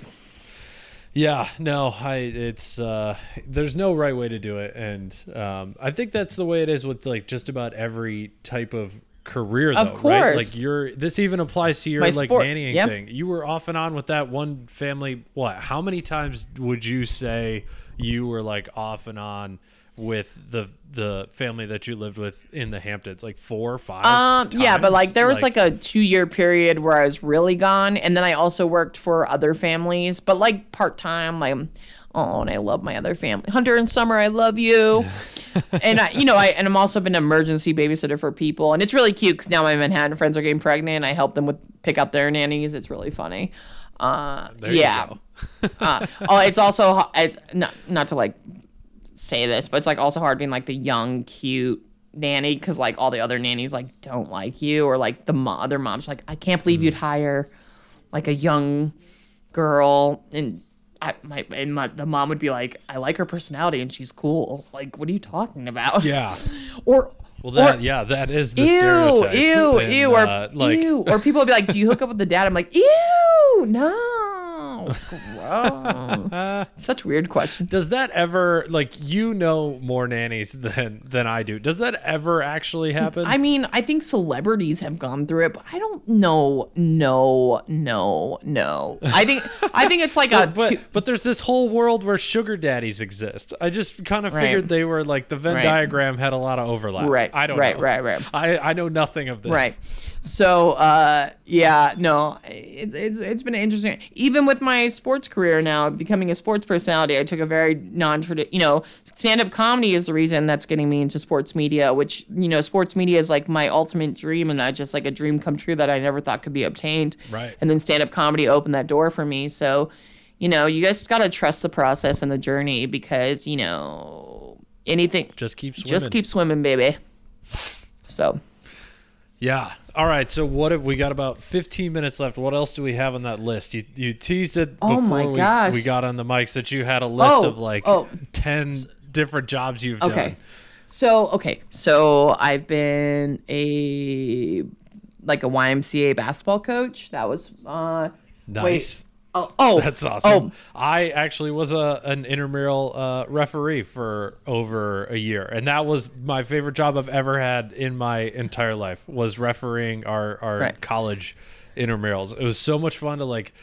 Yeah, no, I it's uh there's no right way to do it and um I think that's the way it is with like just about every type of career though, Of right? Like you're this even applies to your My like sport- nannying yep. thing. You were off and on with that one family what? How many times would you say you were like off and on with the the family that you lived with in the Hamptons? Like 4 or 5? Um, yeah, but like there was like, a two year period where I was really gone, and then I also worked for other families, but like part time. Like, oh, and I love my other family, Hunter and Summer. I love you. <laughs> and I, you know, I and I'm also been an emergency babysitter for people, and it's really cute because now my Manhattan friends are getting pregnant. I help them with pick up their nannies. It's really funny. Uh, There you yeah. go. uh, oh, it's also it's not not to like say this, but it's like also hard being like the young, cute nanny because like all the other nannies like don't like you or like the mo- other moms like I can't believe you'd hire like a young girl and. I, my, and my, the mom would be like, I like her personality and she's cool. Like, what are you talking about? Yeah. <laughs> or, Well, that or, yeah, that is the ew, stereotype. ew, And, ew, or uh, like ew, or people will be like, "Do you hook up with the dad?" I'm like, "Ew, no, gross." Such weird question. Does that ever like you know more nannies than than I do? Does that ever actually happen? I mean, I think celebrities have gone through it, but I don't know. No, no, no. I think I think it's like So, a. but two- but there's this whole world where sugar daddies exist. I just kind of Right. figured they were like the Venn Right. diagram had a lot of overlap. Right, I don't right, know. right, right. I I know nothing of this. Right. So, uh, yeah, no, it's, it's, it's been interesting. Even with my sports career now, becoming a sports personality, I took a very non traditional, you know, stand up comedy is the reason that's getting me into sports media, which, you know, sports media is like my ultimate dream and I just like a dream come true that I never thought could be obtained. Right. And then stand up comedy opened that door for me. So, you know, you guys got to trust the process and the journey because, you know, anything, Just keep swimming. just keep swimming, baby. So, Yeah. All right. So what if we got about 15 minutes left? What else do we have on that list? You you teased it Oh before my we, gosh. we got on the mics that you had a list Oh, of like oh. 10 different jobs you've Okay. done. So okay, so I've been a like a YMCA basketball coach. That was uh Nice. Wait. Oh, oh That's awesome. Oh, I actually was a an intramural uh, referee for over a year, and that was my favorite job I've ever had in my entire life. Was refereeing our our Right. college intramurals. It was so much fun to like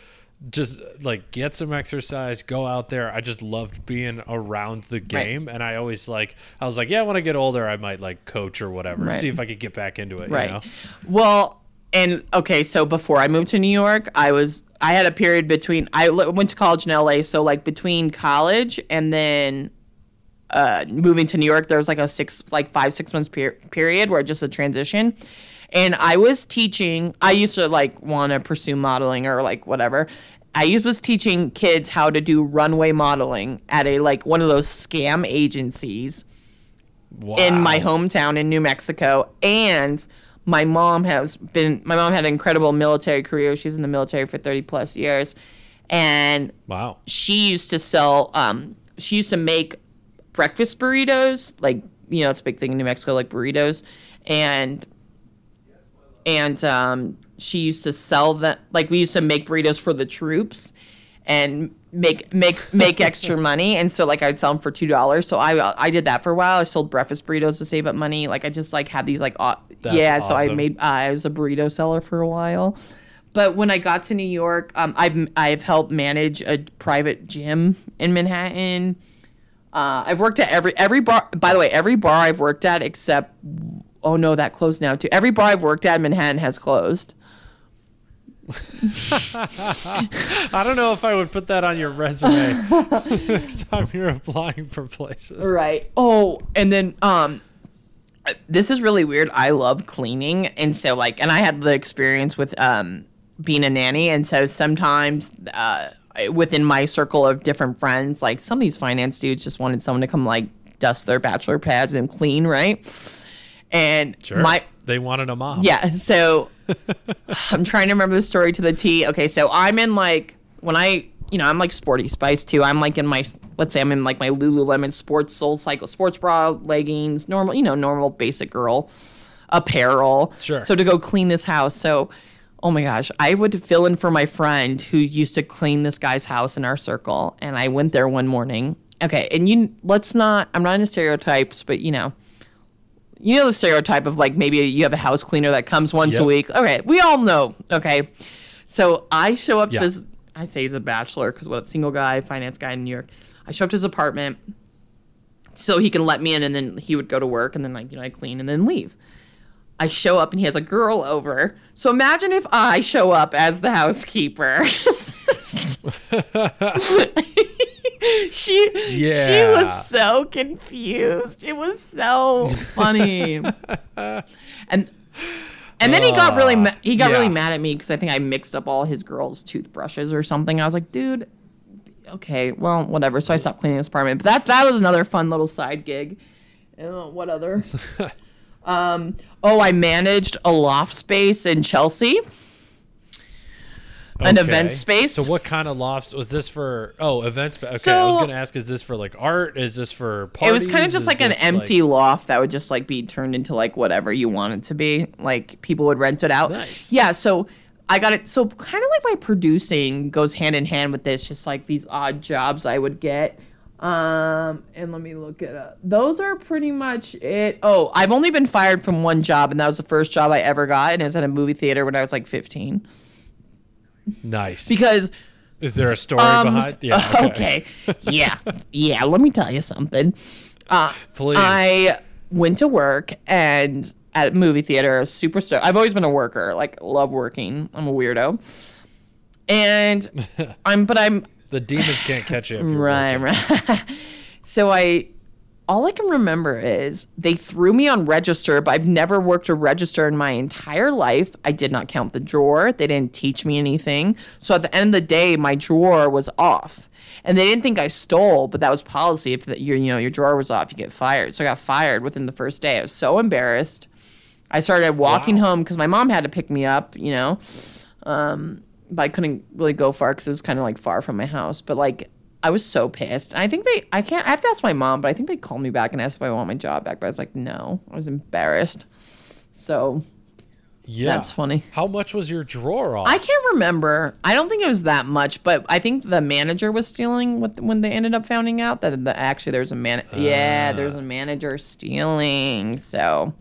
just like get some exercise, go out there. I just loved being around the game, and I always like I was like, yeah, when I get older, I might like coach or whatever, Right. see if I could get back into it. right. You know? Well, and okay, so before I moved to New York, I was I had a period between I went to college in LA, so like between college and then uh, moving to New York, there was like a six, like five, six months per- period where just a transition. And I was teaching, I used to like want to pursue modeling or like whatever. I used, was teaching kids how to do runway modeling at a like one of those scam agencies Wow. in my hometown in New Mexico. And my mom has been, my mom had an incredible military career. She was in the military for 30 plus years. And Wow. she used to sell um she used to make breakfast burritos like you know it's a big thing in new mexico like burritos and and um she used to sell them like we used to make burritos for the troops and make make make <laughs> extra money and so like i'd sell them for two dollars so i i did that for a while i sold breakfast burritos to save up money like i just like had these like yeah so i awesome. made i was a burrito seller for a while but when I got to New York, um, I've I've helped manage a private gym in Manhattan. Uh, I've worked at every every bar. By the way, every bar I've worked at except oh no, that closed now too. Every bar I've worked at in Manhattan has closed. <laughs> I don't know if I would put that on your resume <laughs> next time you're applying for places. Right. Oh, and then um this is really weird. I love cleaning and so like and I had the experience with um being a nanny and so sometimes uh within my circle of different friends like some of these finance dudes just wanted someone to come like dust their bachelor pads and clean, right? And Sure. my they wanted a mom. yeah, so <laughs> I'm trying to remember the story to the T. Okay, so I'm in like when I you know, I'm like sporty spice too. I'm like in my let's say I'm in like my Lululemon sports soul cycle sports bra, leggings, normal, you know, normal basic girl apparel. Sure. So to go clean this house. So oh my gosh, I would fill in for my friend who used to clean this guy's house in our circle and I went there one morning. Okay, and you let's not I'm not into stereotypes, but you know, you know the stereotype of like maybe you have a house cleaner that comes once a week. Okay, we all know. Okay, so I show up to Yeah. this. I say he's a bachelor because what single guy, finance guy in New York. I show up to his apartment so he can let me in, and then he would go to work, and then like you know I clean and then leave. I show up and he has a girl over. So imagine if I show up as the housekeeper. <laughs> <laughs> <laughs> <laughs> she she was so confused. It was so funny. <laughs> and and then he got really ma- he got really mad at me because I think I mixed up all his girls' toothbrushes or something. I was like, dude, okay, well, whatever. So I stopped cleaning his apartment. But that that was another fun little side gig. Uh, what other? um, oh, I managed a loft space in Chelsea. An Okay. event space. So what kind of lofts was this for? Oh, events. Okay, I was gonna ask: Is this for like art? Is this for parties? it was kind of just Is like an empty loft that would just like be turned into like whatever you want it to be. Like people would rent it out. Nice. Yeah, so I got it. So kind of like my producing goes hand in hand with this, just like these odd jobs I would get. Um, and let me look it up. Those are pretty much it. Oh, I've only been fired from one job, and that was the first job I ever got, and it was at a movie theater when I was like 15. Nice. Because is there a story um, behind? Yeah. <laughs> okay. yeah. Yeah. Let me tell you something. Uh, Please. I went to work and at movie theater, super stoked. I've always been a worker, like love working. I'm a weirdo. And <laughs> I'm, but I'm the demons can't catch you. If you're right, working. right. <laughs> so I, all I can remember is they threw me on register, but I've never worked a register in my entire life. I did not count the drawer. They didn't teach me anything. So at the end of the day, my drawer was off. And they didn't think I stole, but that was policy. If the, your, you know, your drawer was off, you get fired. So I got fired within the first day. I was so embarrassed. I started walking Wow. home because my mom had to pick me up, you know. Um, but I couldn't really go far because it was kind of like far from my house. But like, I was so pissed. And I think they, I can't, I have to ask my mom, but I think they called me back and asked if I want my job back. But I was like, no, I was embarrassed. So Yeah. That's funny. How much was your drawer off? I can't remember. I don't think it was that much, but I think the manager was stealing with when they ended up finding out that the, actually there's a man. yeah, there's a manager stealing. So,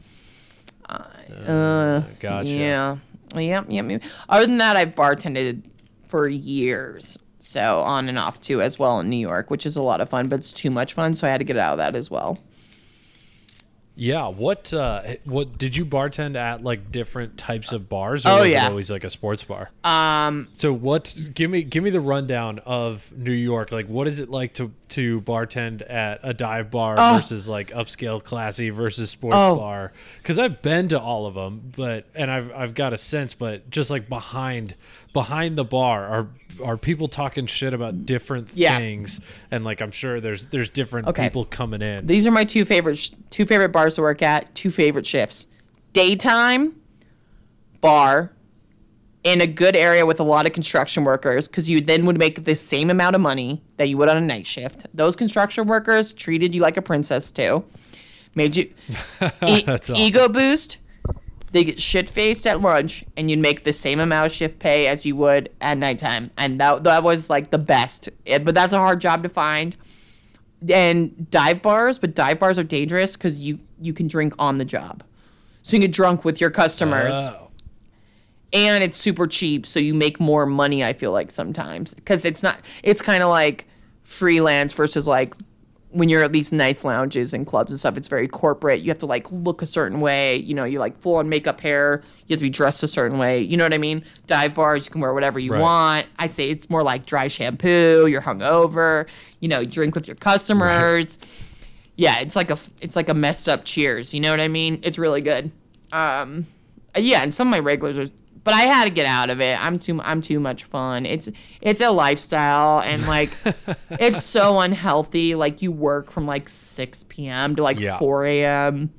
uh, gotcha. Yeah. Yep, yep, yep. Other than that, I've bartended for years. So on and off too, as well in New York, which is a lot of fun, but it's too much fun, so I had to get out of that as well. Yeah. What uh what did you bartend at like different types of bars or Oh, was yeah. it always like a sports bar? Um, So what give me give me the rundown of New York. Like what is it like to to bartend at a dive bar versus like upscale classy versus sports Oh. bar? Cuz I've been to all of them, but and I've I've got a sense but just like behind behind the bar are are people talking shit about different Yeah. things and like I'm sure there's there's different Okay. people coming in. these are my two favorite two favorite bars to work at. Two favorite shifts: daytime bar in a good area with a lot of construction workers, because you then would make the same amount of money that you would on a night shift. Those construction workers treated you like a princess too. Made you <laughs> e- awesome. ego boost. They get shit faced at lunch, and you'd make the same amount of shift pay as you would at nighttime, and that that was like the best. It- but that's a hard job to find. And dive bars, but dive bars are dangerous because you you can drink on the job, so you get drunk with your customers Oh. and it's super cheap so you make more money i feel like sometimes because it's not it's kind of like freelance versus like when you're at these nice lounges and clubs and stuff it's very corporate. You have to like look a certain way. You know you like full on makeup hair. You have to be dressed a certain way. You know what i mean? Dive bars you can wear whatever you Right. want. I say it's more like dry shampoo you're hungover you know you drink with your customers. Yeah it's like a it's like a messed up cheers. You know what i mean? It's really good. Um yeah, and some of my regulars are but I had to get out of it. I'm too I'm too much fun. It's it's a lifestyle and like <laughs> it's so unhealthy. Like you work from like 6 p.m. to like Yeah. 4 a.m.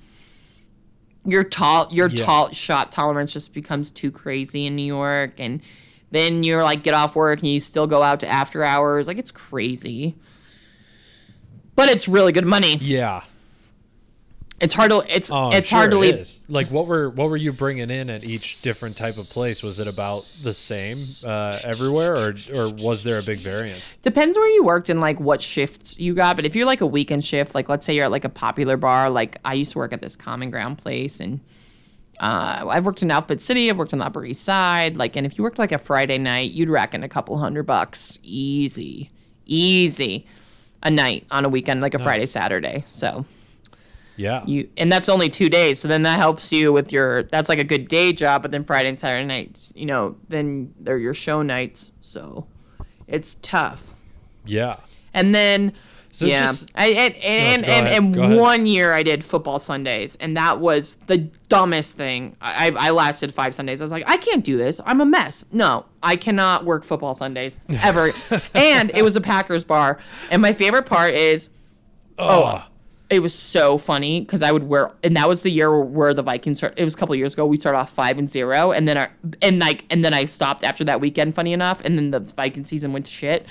your tall your Yeah. tall shot tolerance just becomes too crazy in New York and then you're like get off work and you still go out to after hours like it's crazy but it's really good money Yeah. It's hard to it's Oh, it's sure hard to it leave is. Like, what were what were you bringing in at each different type of place? Was it about the same uh, everywhere, or or was there a big variance? depends where you worked and like what shifts you got but if you're like a weekend shift like let's say you're at like a popular bar like i used to work at this common ground place and uh, i've worked in outfit city i've worked on the upper east side like and if you worked like a friday night you'd rack in a couple hundred bucks easy easy a night on a weekend like a friday saturday so Yeah. you and that's only two days so then that helps you with your that's like a good day job but then friday and saturday nights you know then they're your show nights so it's tough yeah. and then So yeah, just- I, and and go and, and ahead. one year I did football Sundays, and that was the dumbest thing. I I lasted five Sundays. I was like, I can't do this. I'm a mess. No, I cannot work football Sundays ever. <laughs> and it was a Packers bar, and my favorite part is Oh. It was so funny because I would wear, and that was the year where the Vikings. Start, it was a couple years ago. We started off five and zero, and then our, and like, and then I stopped after that weekend. Funny enough, and then the Viking season went to shit.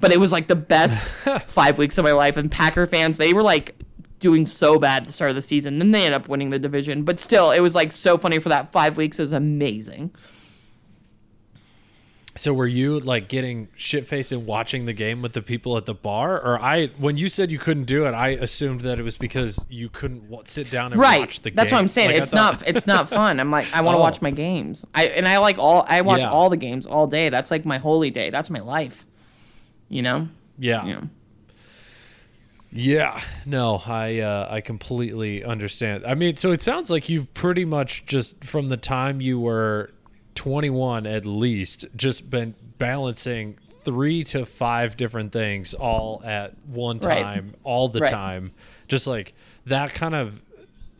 But it was like the best <laughs> five weeks of my life. And Packer fans, they were like doing so bad at the start of the season. Then they end up winning the division. But still, it was like so funny for that five weeks. It was amazing. So were you like getting shit faced and watching the game with the people at the bar, or I? When you said you couldn't do it, I assumed that it was because you couldn't w- sit down and right watch the game. that's what i'm saying Like, it's thought- not it's not <laughs> fun i'm like i want to Oh. watch my games i and i like all i watch Yeah. all the games all day that's like my holy day that's my life you know Yeah. you know Yeah, no, I uh, I completely understand. I mean, so it sounds like you've pretty much just from the time you were 21 at least just been balancing three to five different things all at one Right. time, all the Right. time. Just like that kind of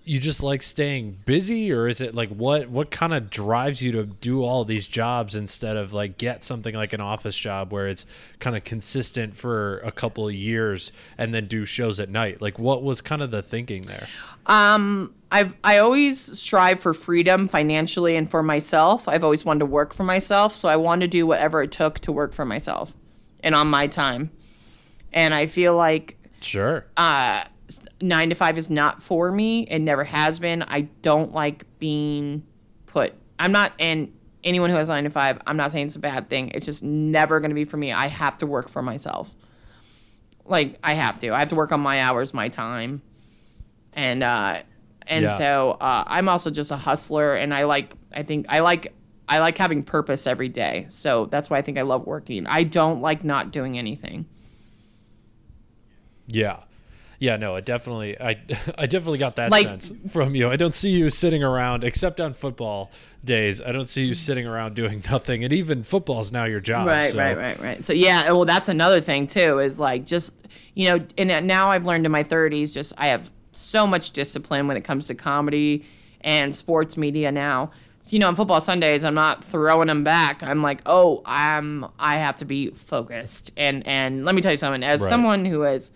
you just like staying busy or is it like what what kind of drives you to do all these jobs instead of like get something like an office job where it's kind of consistent for a couple of years and then do shows at night like what was kind of the thinking there um i've i always strive for freedom financially and for myself i've always wanted to work for myself so i wanted to do whatever it took to work for myself and on my time and i feel like sure uh, nine to five is not for me. It never has been. I don't like being put. I'm not, and anyone who has nine to five, I'm not saying it's a bad thing. It's just never going to be for me. I have to work for myself. Like I have to. I have to work on my hours, my time, and uh, and Yeah. so uh, I'm also just a hustler, and I like. I think I like. I like having purpose every day. So that's why I think I love working. I don't like not doing anything. yeah yeah no I definitely i <laughs> i definitely got that Like- sense from you i don't see you sitting around except on football days i don't see you sitting around doing <laughs> nothing and even football's now your job right so- right right right so yeah well that's another thing too is like just you know and now i've learned in my 30s just i have so much discipline when it comes to comedy and sports media now so you know on football sundays i'm not throwing them back i'm like oh i'm i have to be focused and and let me tell you something as Right. someone who has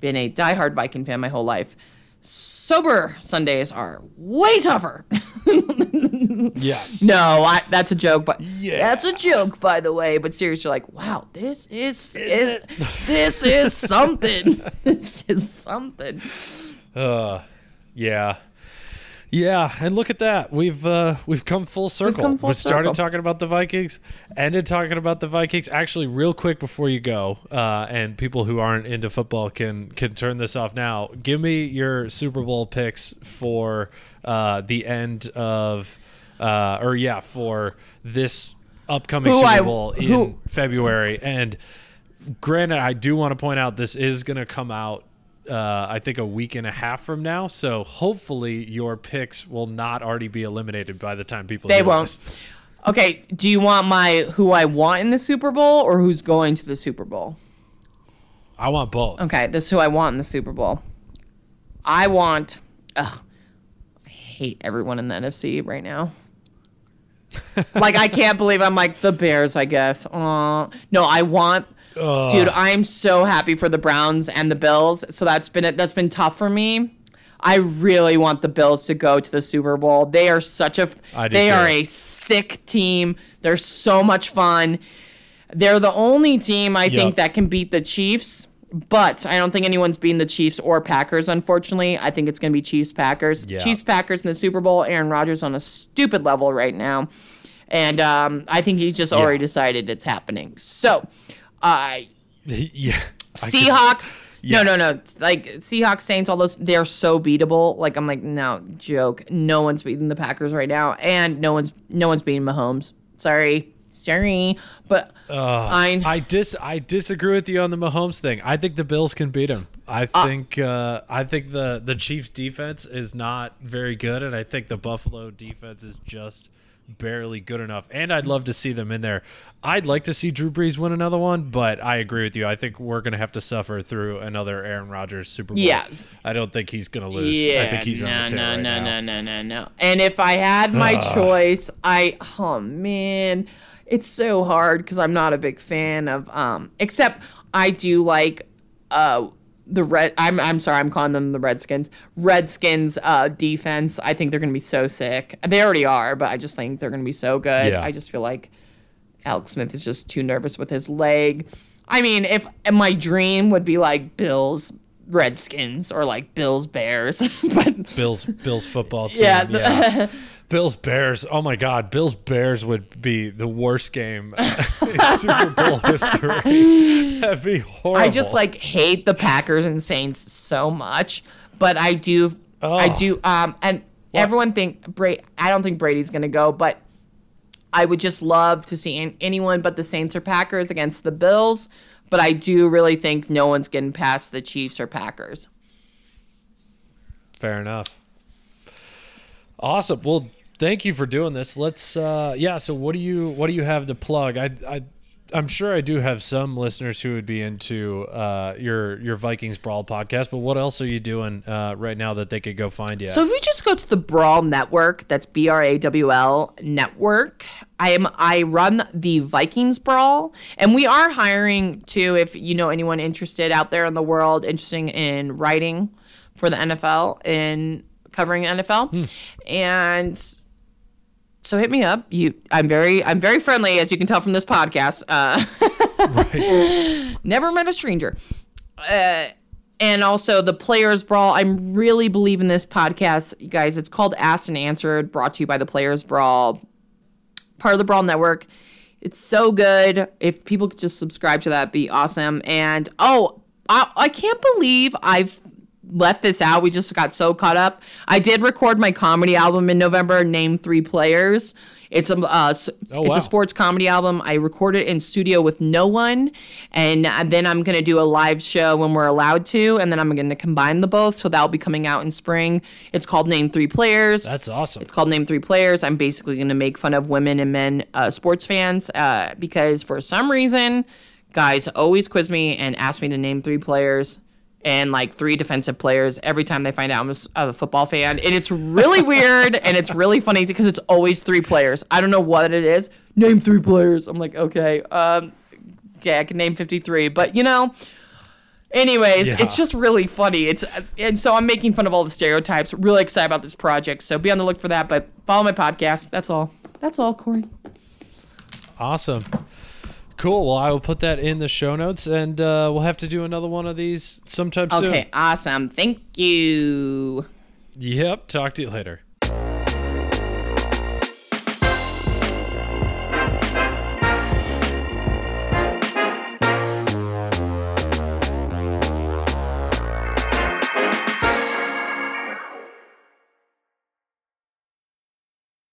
been a diehard viking fan my whole life sober sundays are way tougher <laughs> yes No, I, that's a joke, but Yeah. that's a joke, by the way. But seriously, you're like, wow, this is, is, it? this is something. <laughs> this is something. Uh, yeah, yeah, and look at that. We've uh, we've come full circle. come full we started circle. talking about the Vikings, ended talking about the Vikings. Actually, real quick before you go, uh, and people who aren't into football can can turn this off now. Give me your Super Bowl picks for uh, the end of, uh, or yeah, for this upcoming Who Super I- Bowl in who- February. And granted, I do want to point out this is going to come out, uh, I think, a week and a half from now. So hopefully, your picks will not already be eliminated by the time people. They won't. this. Okay, do you want my who I want in the Super Bowl or who's going to the Super Bowl? I want both. Okay, this is who I want in the Super Bowl. I want. Ugh, I hate everyone in the NFC right now. <laughs> like I can't believe I'm like the Bears. I guess. Aw. no, I want. Dude, I'm so happy for the Browns and the Bills. So that's been that's been tough for me. I really want the Bills to go to the Super Bowl. They are such a they too. are a sick team. They're so much fun. They're the only team I Yep. think that can beat the Chiefs, but I don't think anyone's beating the Chiefs or Packers. Unfortunately, I think it's going to be Chiefs Packers. Yeah. Chiefs Packers in the Super Bowl. Aaron Rodgers on a stupid level right now, and um, I think he's just already decided it's happening. So, uh, <laughs> yeah. I could- Seahawks. No, no, no. Like Seahawks, Saints, all those, they're so beatable. Like I'm like, no joke. No one's beating the Packers right now, and no one's no one's beating Mahomes. Sorry, sorry, but I, I dis I disagree with you on the Mahomes thing. I think the Bills can beat him. I think uh, I think the the Chiefs defense is not very good, and I think the Buffalo defense is just barely good enough. And I'd love to see them in there. I'd like to see Drew Brees win another one, but I agree with you. I think we're gonna have to suffer through another Aaron Rodgers Super Bowl. Yes. I don't think he's gonna lose. yeah, I think he's no, on the no, right no, now. no, no, no, no. And if I had my <sighs> choice, I oh man, it's so hard because I'm not a big fan of um. Except I do like uh the red. I'm I'm sorry, I'm calling them the Redskins. Redskins uh defense. I think they're gonna be so sick. They already are, but I just think they're gonna be so good. Yeah. I just feel like Alex Smith is just too nervous with his leg. I mean, if my dream would be like Bills Redskins or like Bills Bears, <laughs> but Bills Bills football team. yeah, Yeah. <laughs> Bills Bears. Oh my God, Bills Bears would be the worst game <laughs> in Super Bowl history. <laughs> That'd be horrible. I just like hate the Packers and Saints so much, but I do, I Oh. do, um, and everyone think Brady. I don't think Brady's gonna go, but I would just love to see anyone but the Saints or Packers against the Bills. But I do really think no one's getting past the Chiefs or Packers. fair enough. Awesome. Well, thank you for doing this. Let's. uh Yeah. So, what do you what do you have to plug? I I. I'm sure I do have some listeners who would be into uh, your your Vikings Brawl podcast, but what else are you doing uh, right now that they could go find you? at? So if you just go to the Brawl Network, that's B R A W L Network. I am I run the Vikings Brawl, and we are hiring too. If you know anyone interested out there in the world, interested in writing for the NFL and covering NFL, and so hit me up. You, I'm very, I'm very friendly, as you can tell from this podcast. Uh, <laughs> right. <laughs> never met a stranger. Uh, and also the Players Brawl. I'm really believing this podcast, you guys. It's called Asked and Answered, brought to you by the Players Brawl, part of the Brawl Network. It's so good. If people could just subscribe to that, be awesome. And oh, I, I can't believe I've left this out. We just got so caught up. I did record my comedy album in November. Name three players. It's a uh, Oh, it's wow. a sports comedy album. I recorded it in studio with no one, and then I'm gonna do a live show when we're allowed to, and then I'm gonna combine the both. So that'll be coming out in spring. It's called Name Three Players. That's awesome. It's called Name Three Players. I'm basically going to make fun of women and men uh, sports fans uh, because for some reason, guys always quiz me and ask me to name three players and like three defensive players every time they find out I'm a football fan. And it's really <laughs> weird and it's really funny because it's always three players. I don't know what it is. Name three players. I'm like, okay, um, yeah, I can name 53, but you know. Anyways, Yeah. it's just really funny. It's and so I'm making fun of all the stereotypes. Really excited about this project. So be on the look for that. But follow my podcast. That's all. That's all, Corey. Awesome. Cool. Well, I will put that in the show notes, and uh, we'll have to do another one of these sometime soon. Okay, awesome. Thank you. Yep. Talk to you later.